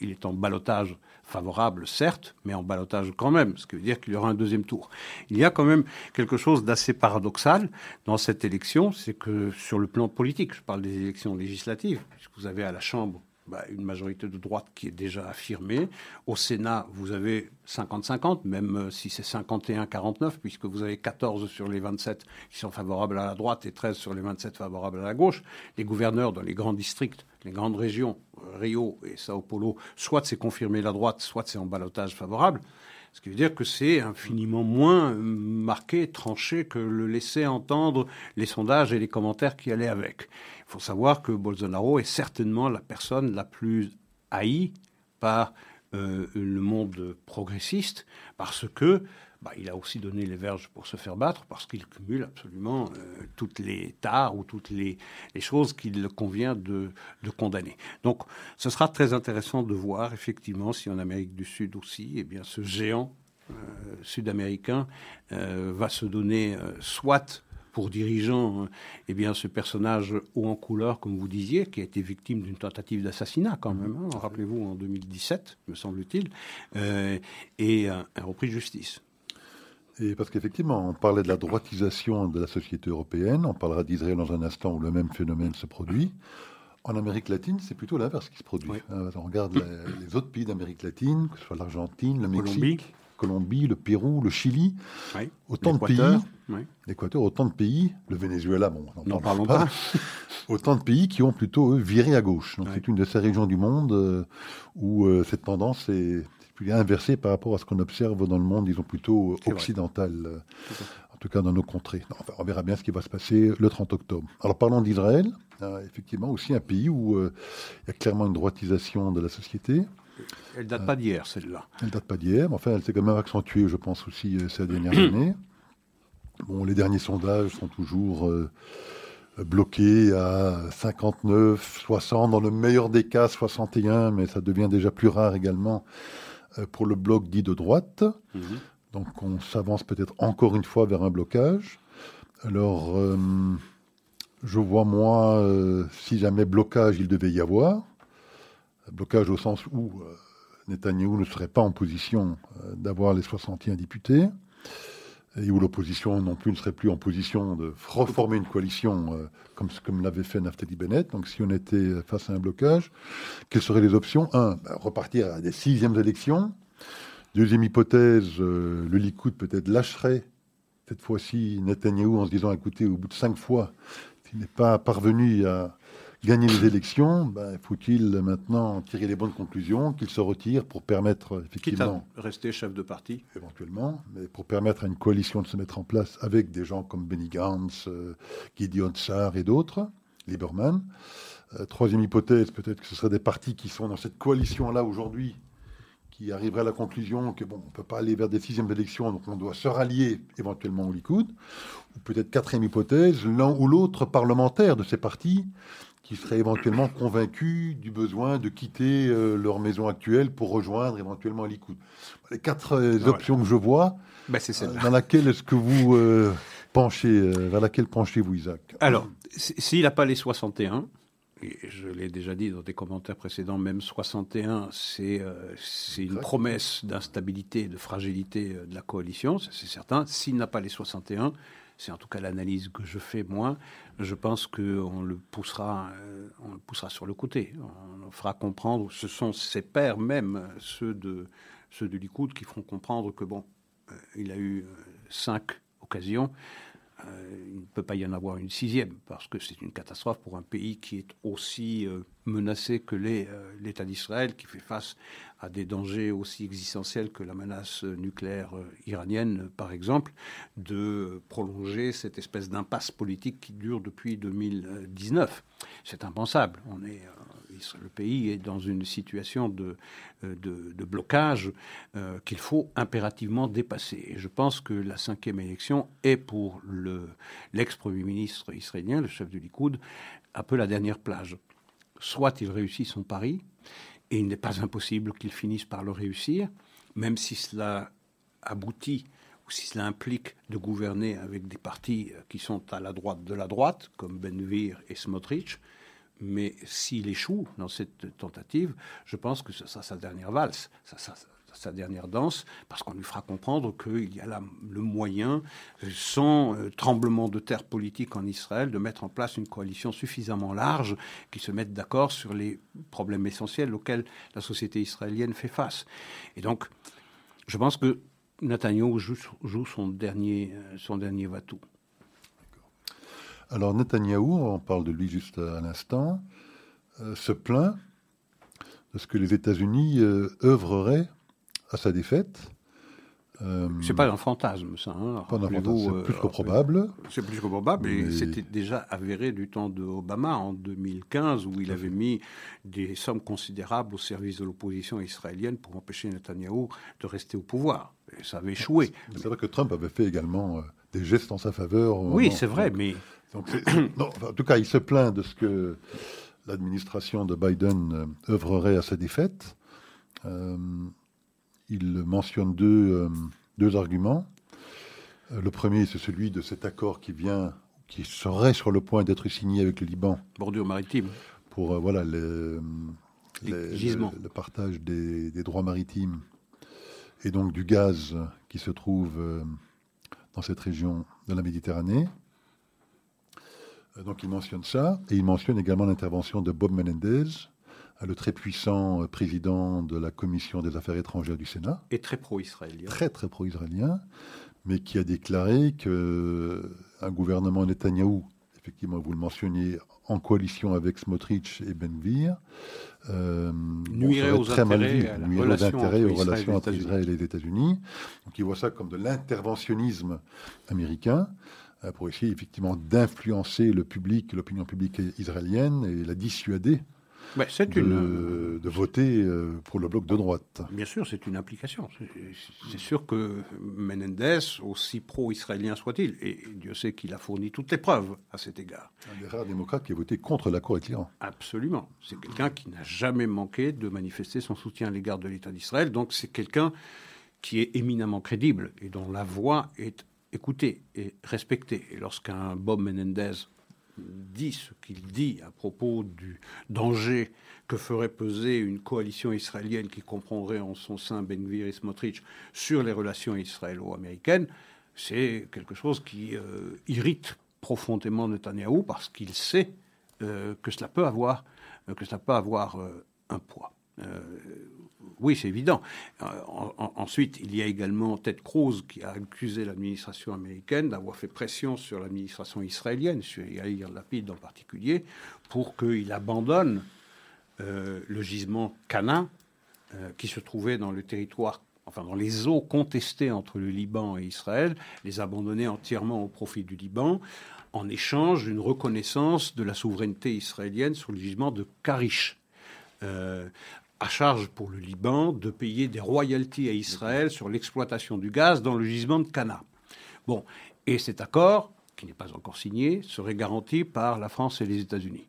il est en balotage favorable, certes, mais en balotage quand même, ce qui veut dire qu'il y aura un deuxième tour. Il y a quand même quelque chose d'assez paradoxal dans cette élection, c'est que sur le plan politique, je parle des élections législatives, puisque vous avez à la Chambre bah, une majorité de droite qui est déjà affirmée. Au Sénat, vous avez 50-50, même euh, si c'est 51-49, puisque vous avez 14 sur les 27 qui sont favorables à la droite et 13 sur les 27 favorables à la gauche. Les gouverneurs dans les grands districts, les grandes régions, euh, Rio et Sao Paulo, soit c'est confirmé la droite, soit c'est en balotage favorable. Ce qui veut dire que c'est infiniment moins marqué, tranché que le laisser entendre les sondages et les commentaires qui allaient avec. Il faut savoir que Bolsonaro est certainement la personne la plus haïe par euh, le monde progressiste, parce que bah, il a aussi donné les verges pour se faire battre, parce qu'il cumule absolument euh, toutes les tares ou toutes les, choses qu'il convient de, condamner. Donc, ce sera très intéressant de voir effectivement si en Amérique du Sud aussi, eh bien, ce géant euh, sud-américain va se donner soit pour dirigeant eh bien, ce personnage haut en couleur, comme vous disiez, qui a été victime d'une tentative d'assassinat quand même, hein, rappelez-vous, en 2017, me semble-t-il, euh, et un, repris de justice. Et parce qu'effectivement, on parlait de la droitisation de la société européenne, on parlera d'Israël dans un instant où le même phénomène se produit. En Amérique latine, c'est plutôt l'inverse qui se produit. Euh, on regarde les, autres pays d'Amérique latine, que ce soit l'Argentine, le Mexique, Colombie, le Pérou, le Chili, autant de pays, l'Équateur, autant de pays, le Venezuela, bon, n'en parlons pas, autant de pays qui ont plutôt viré à gauche. Donc c'est une de ces régions du monde euh, où euh, cette tendance est plus inversée par rapport à ce qu'on observe dans le monde, disons plutôt occidental, euh, en tout cas dans nos contrées. on verra bien ce qui va se passer le 30 octobre. Alors parlons d'Israël, effectivement aussi un pays où il y a clairement une droitisation de la société. Elle date pas d'hier, celle-là. Elle date pas d'hier, enfin, elle s'est quand même accentuée, je pense, aussi euh, ces dernières années. Bon, les derniers sondages sont toujours euh, bloqués à 59, 60, dans le meilleur des cas 61, mais ça devient déjà plus rare également euh, pour le bloc dit de droite. Mhm. Donc on s'avance peut-être encore une fois vers un blocage. Alors, je vois moi, si jamais blocage il devait y avoir, blocage au sens où euh, Netanyahou ne serait pas en position euh, d'avoir les 61 députés, et où l'opposition non plus ne serait plus en position de reformer une coalition euh, comme, l'avait fait Naftali Bennett. Donc si on était face à un blocage, quelles seraient les options? Un, ben, repartir à des sixièmes élections. Deuxième hypothèse, le Likoud peut-être lâcherait cette fois-ci Netanyahou en se disant, écoutez, au bout de cinq fois, il n'est pas parvenu à gagner les élections, ben, faut-il maintenant tirer les bonnes conclusions, qu'il se retire pour permettre effectivement... Quitte à rester chef de parti Éventuellement, mais pour permettre à une coalition de se mettre en place avec des gens comme Benny Gantz, euh, Gideon et d'autres, Lieberman. Euh, troisième hypothèse, peut-être que ce seraient des partis qui sont dans cette coalition-là aujourd'hui, qui arriveraient à la conclusion que bon, on ne peut pas aller vers des sixièmes élections, donc on doit se rallier éventuellement au Likoud. Ou peut-être quatrième hypothèse, l'un ou l'autre parlementaire de ces partis qui seraient éventuellement convaincus du besoin de quitter euh, leur maison actuelle pour rejoindre éventuellement Likoud. Les quatre euh, options que je vois, ben, c'est euh, dans laquelle est-ce que vous penchez, vers laquelle penchez-vous, Isaac? Alors, s'il n'a pas les 61, et je l'ai déjà dit dans des commentaires précédents, même 61, c'est c'est une promesse d'instabilité, de fragilité de la coalition, c'est certain. S'il n'a pas les 61, c'est en tout cas l'analyse que je fais moi, je pense qu'on le poussera, euh, on le poussera sur le côté. On fera comprendre. Ce sont ses pères même, ceux de ceux Likoud, qui feront comprendre que bon, euh, il a eu euh, cinq occasions. Il ne peut pas y en avoir une sixième, parce que c'est une catastrophe pour un pays qui est aussi menacé que l'État d'Israël, qui fait face à des dangers aussi existentiels que la menace nucléaire euh, iranienne, par exemple, de prolonger cette espèce d'impasse politique qui dure depuis 2019. C'est impensable. On est, euh, le pays est dans une situation de, euh, blocage qu'il faut impérativement dépasser. Et je pense que la cinquième élection est pour l'ex-premier ministre israélien, le chef du Likoud, un peu la dernière plage. Soit il réussit son pari, et il n'est pas impossible qu'ils finissent par le réussir, même si cela aboutit ou si cela implique de gouverner avec des partis qui sont à la droite de la droite, comme Benvir et Smotrich. Mais s'il échoue dans cette tentative, je pense que ce sera sa dernière valse, sa dernière danse, parce qu'on lui fera comprendre qu'il y a le moyen, sans euh, tremblement de terre politique en Israël, de mettre en place une coalition suffisamment large qui se mette d'accord sur les problèmes essentiels auxquels la société israélienne fait face. Et donc, je pense que Netanyahu joue, son dernier, euh, son dernier. Alors Netanyahou, on parle de lui juste à l'instant, euh, se plaint de ce que les États-Unis euh, œuvreraient à sa défaite. Euh, c'est pas un fantasme, ça. Hein. Pas un fantasme, c'est plus que probable. C'est plus que probable, et c'était déjà avéré du temps de Obama en 2015, où il avait mis des sommes considérables au service de l'opposition israélienne pour empêcher Netanyahou de rester au pouvoir. Et ça avait échoué. C'est vrai que Trump avait fait également des gestes en sa faveur. Oui, c'est vrai, mais en tout cas, il se plaint de ce que l'administration de Biden euh, œuvrerait à sa défaite. Euh, il mentionne deux, euh, deux arguments. le premier, c'est celui de cet accord qui vient, qui serait sur le point d'être signé avec le Liban. Bordure maritime. Pour voilà, le, partage des, des, droits maritimes et donc du gaz qui se trouve dans cette région de la Méditerranée. Euh, donc il mentionne ça, et il mentionne également l'intervention de Bob Menendez, euh, le très puissant euh, président de la Commission des Affaires étrangères du Sénat. Et très pro-israélien. Très, très pro-israélien, mais qui a déclaré qu'un gouvernement Netanyahou, effectivement, vous le mentionniez, en coalition avec Smotrich et Benvir, euh, nuirait aux très mal vu, nuirait aux relations entre Israël et les États-Unis. Donc il voit ça comme de l'interventionnisme américain. Euh, pour essayer effectivement d'influencer le public, l'opinion publique israélienne et la dissuader de, une... de, voter euh, pour le bloc de droite. Bien sûr, c'est une implication. C'est sûr que Menendez, aussi pro-israélien soit-il, et Dieu sait qu'il a fourni toutes les preuves à cet égard. Un des rares démocrates qui a voté contre l'accord avec l'Iran. Absolument. C'est quelqu'un qui n'a jamais manqué de manifester son soutien à l'égard de l'État d'Israël. Donc c'est quelqu'un qui est éminemment crédible et dont la voix est écouté et respecté. Et lorsqu'un Bob Menendez dit ce qu'il dit à propos du danger que ferait peser une coalition israélienne qui comprendrait en son sein Ben-Gvir et Smotrich sur les relations israélo-américaines, c'est quelque chose qui euh, irrite profondément Netanyahou parce qu'il sait euh, que cela peut avoir, euh, que cela peut avoir un poids. Oui, c'est évident. Euh, ensuite, il y a également Ted Cruz qui a accusé l'administration américaine d'avoir fait pression sur l'administration israélienne, sur Yair Lapid en particulier, pour qu'il abandonne euh, le gisement Cana, euh, qui se trouvait dans le territoire, enfin dans les eaux contestées entre le Liban et Israël, les abandonner entièrement au profit du Liban, en échange d'une reconnaissance de la souveraineté israélienne sur le gisement de Karish à charge pour le Liban de payer des royalties à Israël sur l'exploitation du gaz dans le gisement de Cana. Bon, et cet accord, qui n'est pas encore signé, serait garanti par la France et les États-Unis.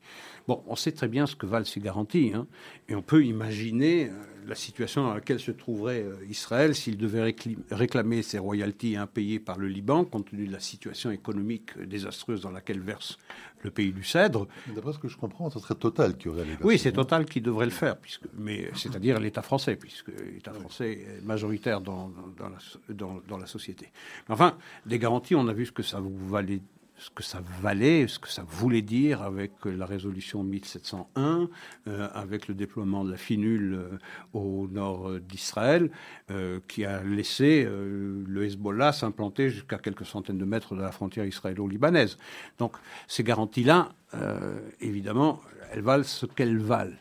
Bon, on sait très bien ce que valent ces garanties, hein, et on peut imaginer euh, la situation dans laquelle se trouverait euh, Israël s'il devait réclamer ses royalties impayées par le Liban, compte tenu de la situation économique désastreuse dans laquelle verse le pays du cèdre. D'après ce que je comprends, ce serait Total qui aurait les Oui, c'est Total qui devrait le faire, puisque, mais c'est-à-dire l'État français, puisque l'État français est majoritaire dans, dans, la, dans, dans, la, société. Enfin, des garanties, on a vu ce que ça vous valait ce que ça valait, ce que ça voulait dire avec la résolution 1701, euh, avec le déploiement de la finule euh, au nord d'Israël, euh, qui a laissé le Hezbollah s'implanter jusqu'à quelques centaines de mètres de la frontière israélo-libanaise. Donc ces garanties-là, évidemment, elles valent ce qu'elles valent.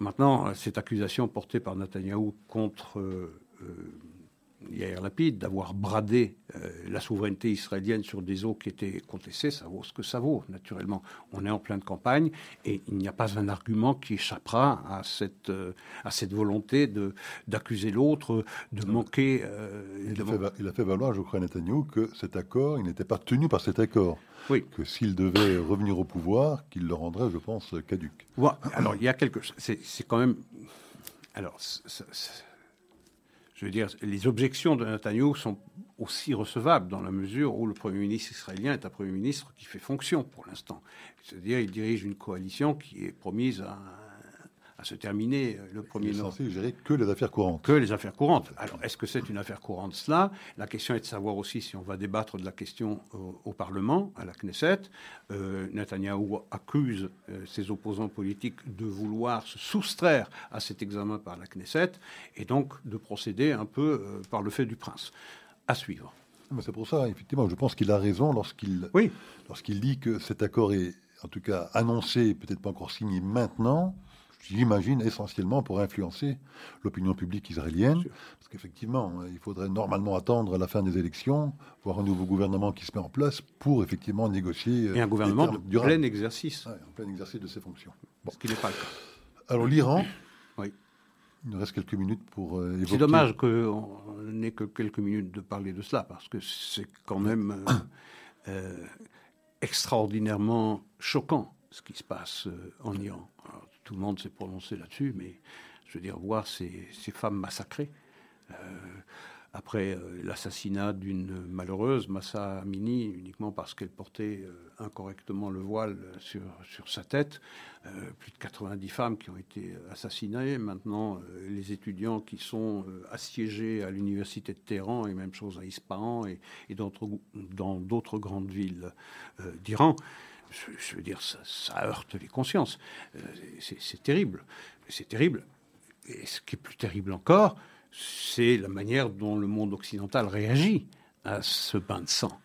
Maintenant, cette accusation portée par Netanyahou contre Yair Lapide, d'avoir bradé euh, la souveraineté israélienne sur des eaux qui étaient contestées, ça vaut ce que ça vaut, naturellement. On est en pleine campagne et il n'y a pas un argument qui échappera à cette, euh, à cette volonté d'accuser l'autre, de manquer. Euh, il, a fait, valoir, je crois, Netanyahu, que cet accord, il n'était pas tenu par cet accord. Oui. Que s'il devait revenir au pouvoir, qu'il le rendrait, je pense, caduque. Ouais, alors, il y a quelque chose. C'est quand même Alors, je veux dire, les objections de Netanyahu sont aussi recevables dans la mesure où le Premier ministre israélien est un Premier ministre qui fait fonction pour l'instant. C'est-à-dire, il dirige une coalition qui est promise à à se terminer euh, le 1er novembre. censé gérer que les affaires courantes. Que les affaires courantes. Alors, est-ce que c'est une affaire courante, cela? La question est de savoir aussi si on va débattre de la question au, Parlement, à la Knesset. Euh, Netanyahou accuse euh, ses opposants politiques de vouloir se soustraire à cet examen par la Knesset et donc de procéder un peu euh, par le fait du prince. À suivre. C'est pour ça, effectivement, je pense qu'il a raison lorsqu'il oui. lorsqu'il dit que cet accord est, en tout cas, annoncé, peut-être pas encore signé maintenant, j'imagine, essentiellement pour influencer l'opinion publique israélienne. Parce qu'effectivement, hein, il faudrait normalement attendre la fin des élections, voir un nouveau gouvernement qui se met en place pour effectivement négocier. Euh, Et un gouvernement de plein exercice. en plein exercice de ses fonctions. Ce qui n'est pas le cas. Alors l'Iran. Oui. Il nous reste quelques minutes pour euh, évoquer. C'est dommage qu'on n'ait que quelques minutes de parler de cela, parce que c'est quand même euh, extraordinairement choquant ce qui se passe en Iran tout le monde s'est prononcé là-dessus, mais je veux dire, voir ces, femmes massacrées. Euh, après euh, l'assassinat d'une malheureuse, Massa Amini, uniquement parce qu'elle portait euh, incorrectement le voile sur, sa tête. plus de 90 femmes qui ont été assassinées. Maintenant, les étudiants qui sont assiégés à l'université de Téhéran, et même chose à Ispahan et dans d'autres grandes villes d'Iran je, veux dire, ça, heurte les consciences. Euh, c'est terrible. C'est terrible. Et ce qui est plus terrible encore, c'est la manière dont le monde occidental réagit à ce bain de sang.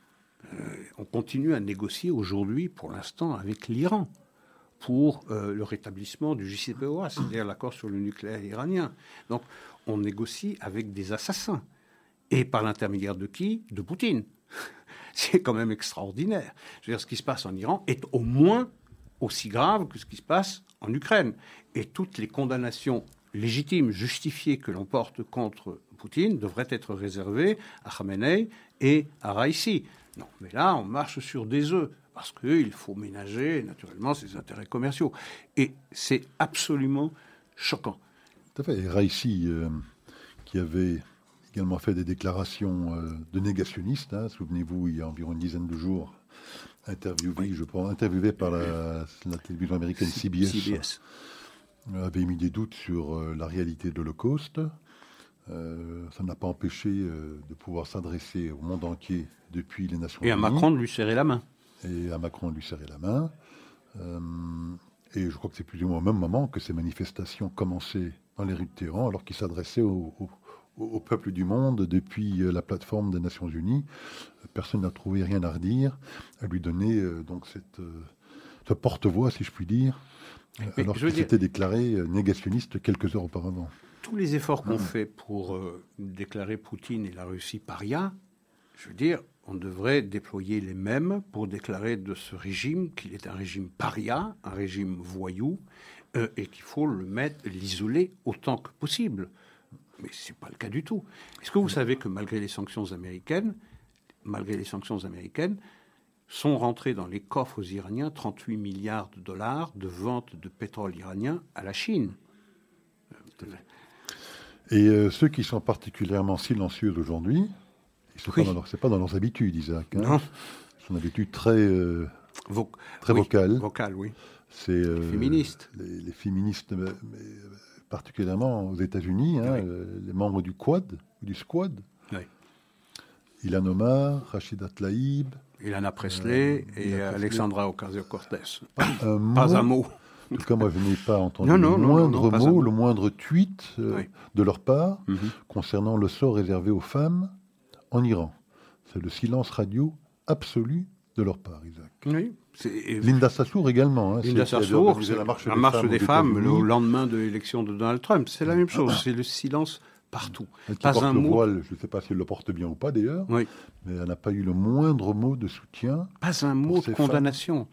Euh, on continue à négocier aujourd'hui, pour l'instant, avec l'Iran pour euh, le rétablissement du JCPOA, c'est-à-dire l'accord sur le nucléaire iranien. Donc, on négocie avec des assassins. Et par l'intermédiaire de qui? De Poutine. c'est quand même extraordinaire. Je veux dire, ce qui se passe en Iran est au moins aussi grave que ce qui se passe en Ukraine. Et toutes les condamnations légitimes, justifiées que l'on porte contre Poutine devraient être réservées à Khamenei et à Raisi. Non, mais là, on marche sur des œufs parce qu'il faut ménager naturellement ses intérêts commerciaux. Et c'est absolument choquant. Tout à fait. Euh, qui avait également fait des déclarations euh, de négationnistes. Hein. Souvenez-vous, il y a environ une dizaine de jours, interviewé, je pense, interviewé par la, télévision américaine CBS, euh, avait mis des doutes sur euh, la réalité de l'Holocauste. ça n'a pas empêché de pouvoir s'adresser au monde entier depuis les Nations Unies. Et à Macron de lui serrer la main. Et à Macron de lui serrer la main. et je crois que c'est plus ou moins au même moment que ces manifestations commençaient dans les rues de Téhéran, alors qu'il s'adressait aux, au, peuple du monde depuis euh, la plateforme des Nations Unies. Personne n'a trouvé rien à redire, à lui donner euh, donc cette, euh, ce porte-voix, si je puis dire, alors qu'il s'était déclaré négationniste quelques heures auparavant. Tous les efforts qu'on fait pour déclarer Poutine et la Russie paria, je veux dire, on devrait déployer les mêmes pour déclarer de ce régime qu'il est un régime paria, un régime voyou, et qu'il faut le mettre, l'isoler autant que possible. Mais ce n'est pas le cas du tout. Est-ce que vous savez que malgré les sanctions américaines, malgré les sanctions américaines, sont rentrés dans les coffres iraniens 38 milliards de dollars de vente de pétrole iranien à la Chine? Et euh, ceux qui sont particulièrement silencieux aujourd'hui, ce n'est pas, dans leurs habitudes, Isaac. Hein. Non. C'est une habitude très, euh, très vocale. Vocale, oui. C'est euh, féministe. Les, féministes, particulièrement aux États-Unis, hein, euh, les membres du Quad, du Squad. Oui. Ilan Omar, Rachida Tlaïb. Ilana Presley euh, et Alexandra Ocasio-Cortez. Pas un mot. En tout cas, moi, je n'ai pas entendu le moindre mot, le moindre tweet euh, de leur part mhm. concernant le sort réservé aux femmes en Iran. C'est le silence radio absolu de leur part, Isaac. Oui, Linda Sassour également. Hein, Linda Sassour, la marche, la marche des, femmes, le lendemain de l'élection de Donald Trump. C'est la même chose, c'est le silence partout. pas un mot. je ne sais pas si elle le porte bien ou pas d'ailleurs, oui. mais elle n'a pas eu le moindre mot de soutien. Pas un mot de condamnation.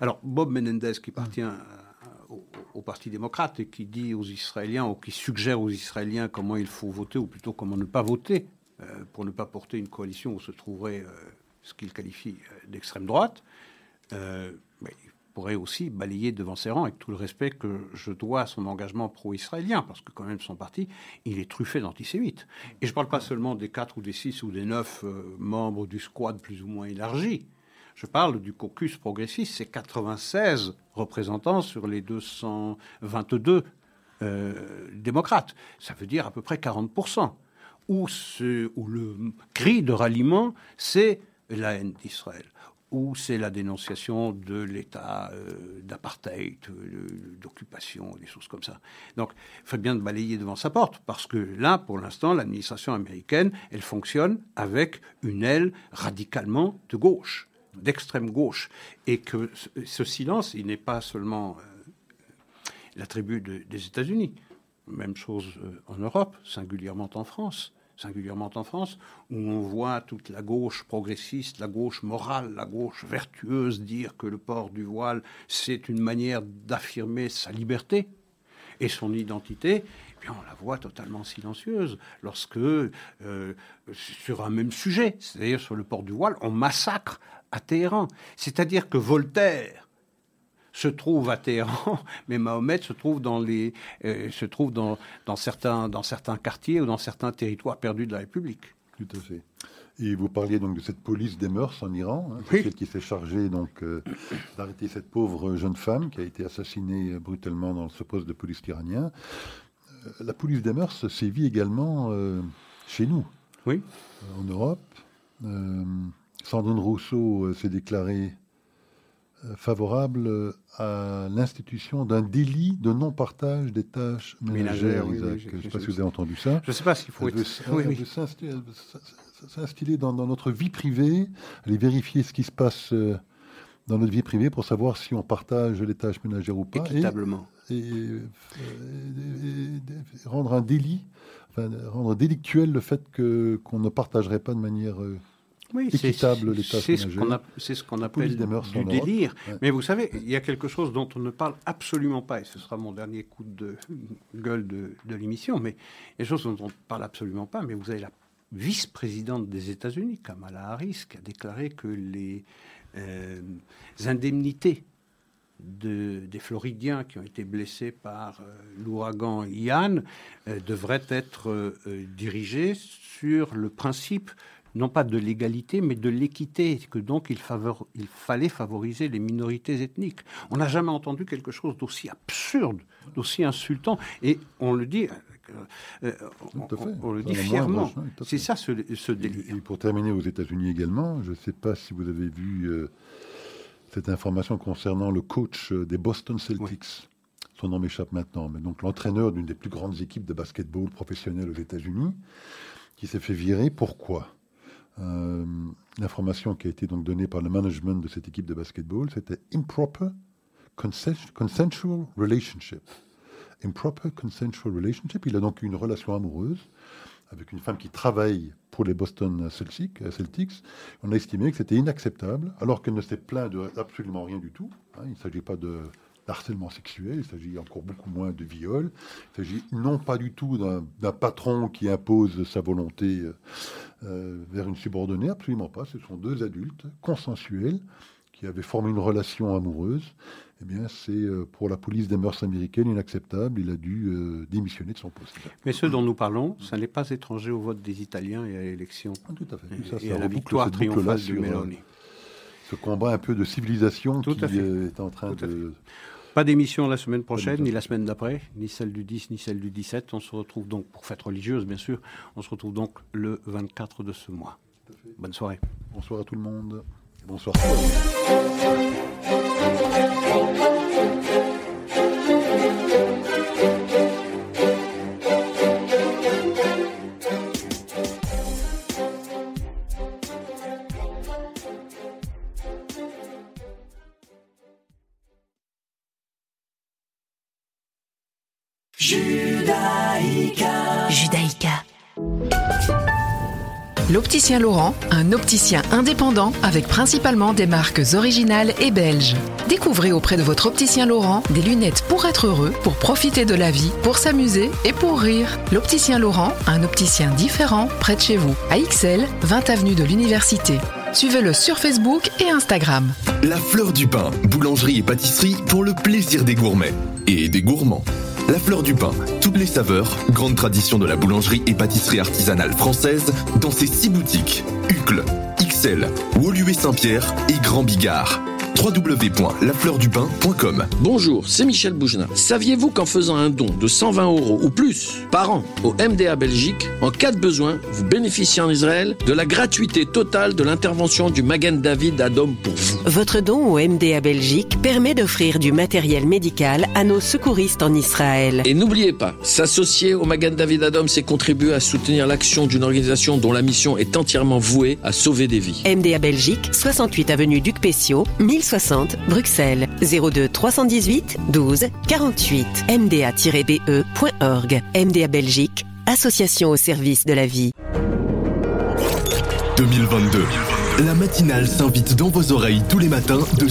Alors Bob Menendez, qui appartient au, Parti démocrate et qui dit aux Israéliens, ou qui suggère aux Israéliens comment il faut voter, ou plutôt comment ne pas voter, euh, pour ne pas porter une coalition où se trouverait euh, ce qu'il qualifie euh, d'extrême droite, euh, pourrait aussi balayer devant ses rangs avec tout le respect que je dois à son engagement pro-israélien, parce que quand même son parti, il est truffé d'antisémites. Et je ne parle pas seulement des quatre ou des six ou des neuf euh, membres du squad plus ou moins élargi. Je parle du caucus progressiste, c'est 96 représentants sur les 222 euh, démocrates. Ça veut dire à peu près 40%. Où, où le cri de ralliement, c'est la haine d'Israël ou c'est la dénonciation de l'état euh, d'apartheid, euh, d'occupation, des choses comme ça. Donc, il faut bien de balayer devant sa porte, parce que là, pour l'instant, l'administration américaine, elle fonctionne avec une aile radicalement de gauche, d'extrême gauche, et que ce, silence, il n'est pas seulement euh, l'attribut des États-Unis. Même chose en Europe, singulièrement en France singulièrement en France, où on voit toute la gauche progressiste, la gauche morale, la gauche vertueuse dire que le port du voile, c'est une manière d'affirmer sa liberté et son identité, et eh on la voit totalement silencieuse lorsque, euh, sur un même sujet, c'est-à-dire sur le port du voile, on massacre à Téhéran. C'est-à-dire que Voltaire, se trouve à Téhéran, mais Mahomet se trouve dans les euh, se trouve dans, dans, certains dans certains quartiers ou dans certains territoires perdus de la République. Tout à fait. Et vous parliez donc de cette police des mœurs en Iran, hein, celle qui s'est chargée donc euh, d'arrêter cette pauvre jeune femme qui a été assassinée brutalement dans ce poste de police iranien. Euh, la police des mœurs sévit également chez nous, oui, en Europe. Sandrine Rousseau s'est déclarée favorable à l'institution d'un délit de non-partage des tâches ménagères. je ne sais pas si vous avez entendu ça. Je ne sais pas s'il faut s'instiller dans, notre vie privée, aller vérifier ce qui se passe euh, dans notre vie privée pour savoir si on partage les tâches ménagères ou pas. Équitablement. Et, rendre un délit, enfin, rendre délictuel le fait qu'on ne partagerait pas de manière euh, oui, équitable les C'est ce qu'on appelle du délire. Mais vous savez, il y a quelque chose dont on ne parle absolument pas, et ce sera mon dernier coup de gueule de, l'émission, mais il y a des choses dont on ne parle absolument pas, mais vous avez la vice-présidente des États-Unis, Kamala Harris, qui a déclaré que les euh, indemnités des Floridiens qui ont été blessés par euh, l'ouragan Ian euh, devraient être dirigées sur le principe non pas de l'égalité, mais de l'équité, que donc il, il, fallait favoriser les minorités ethniques. On n'a jamais entendu quelque chose d'aussi absurde, d'aussi insultant, et on le dit. Euh, on, le dit fièrement. C'est ça ce, ce délire. Et, pour terminer aux États-Unis également, je ne sais pas si vous avez vu euh, cette information concernant le coach euh, des Boston Celtics. Son nom m'échappe maintenant, mais donc l'entraîneur d'une des plus grandes équipes de basketball professionnelles aux États-Unis, qui s'est fait virer. Pourquoi? Euh, l'information qui a été donc donnée par le management de cette équipe de basketball, c'était improper consensual relationship. Improper consensual relationship. Il a donc eu une relation amoureuse avec une femme qui travaille pour les Boston Celtics. Celtics. On a estimé que c'était inacceptable, alors qu'elle ne s'est plaint de absolument rien du tout. Hein. il ne s'agit pas de harcèlement sexuel, il s'agit encore beaucoup moins de viol, il s'agit non pas du tout d'un patron qui impose sa volonté euh, euh, vers une subordonnée, absolument pas, ce sont deux adultes consensuels qui avaient formé une relation amoureuse. Eh bien, c'est euh, pour la police des mœurs américaines inacceptable. Il a dû démissionner de son poste. Mais ce dont nous parlons, ça n'est pas étranger au vote des Italiens et à l'élection. Ah, tout à fait. Et, ça, et à la victoire triomphale du Meloni. Ce combat un peu de civilisation qui est en train de, pas d'émission la semaine prochaine, ni la semaine d'après, ni celle du 10, ni celle du 17. On se retrouve donc, pour fête religieuse bien sûr, on se retrouve donc le 24 de ce mois. Bonne soirée. Bonsoir à tout le monde. Bonsoir. L'Opticien Laurent, un opticien indépendant avec principalement des marques originales et belges. Découvrez auprès de votre opticien Laurent des lunettes pour être heureux, pour profiter de la vie, pour s'amuser et pour rire. L'Opticien Laurent, un opticien différent près de chez vous. À XL, 20 avenue de l'Université. Suivez-le sur Facebook et Instagram. La Fleur du Pain, boulangerie et pâtisserie pour le plaisir des gourmets et des gourmands. La Fleur du Pain, toutes les saveurs, grande tradition de la boulangerie et pâtisserie artisanale française dans ses six boutiques. Hucle, XL, Woluwe Saint-Pierre et Grand Bigard www.lafleurdupain.com Bonjour, c'est Michel Boujna. Saviez-vous qu'en faisant un don de 120 euros ou plus par an au MDA Belgique, en cas de besoin, vous bénéficiez en Israël de la gratuité totale de l'intervention du Magen David Adom pour vous? Votre don au MDA Belgique permet d'offrir du matériel médical à nos secouristes en Israël. Et n'oubliez pas, s'associer au Magen David Adom, c'est contribuer à soutenir l'action d'une organisation dont la mission est entièrement vouée à sauver des vies. MDA Belgique, 68 avenue Duc Pessio, 1060 Bruxelles, 02 318 12 48, mda-be.org. MDA Belgique, association au service de la vie. 2022. La matinale s'invite dans vos oreilles tous les matins de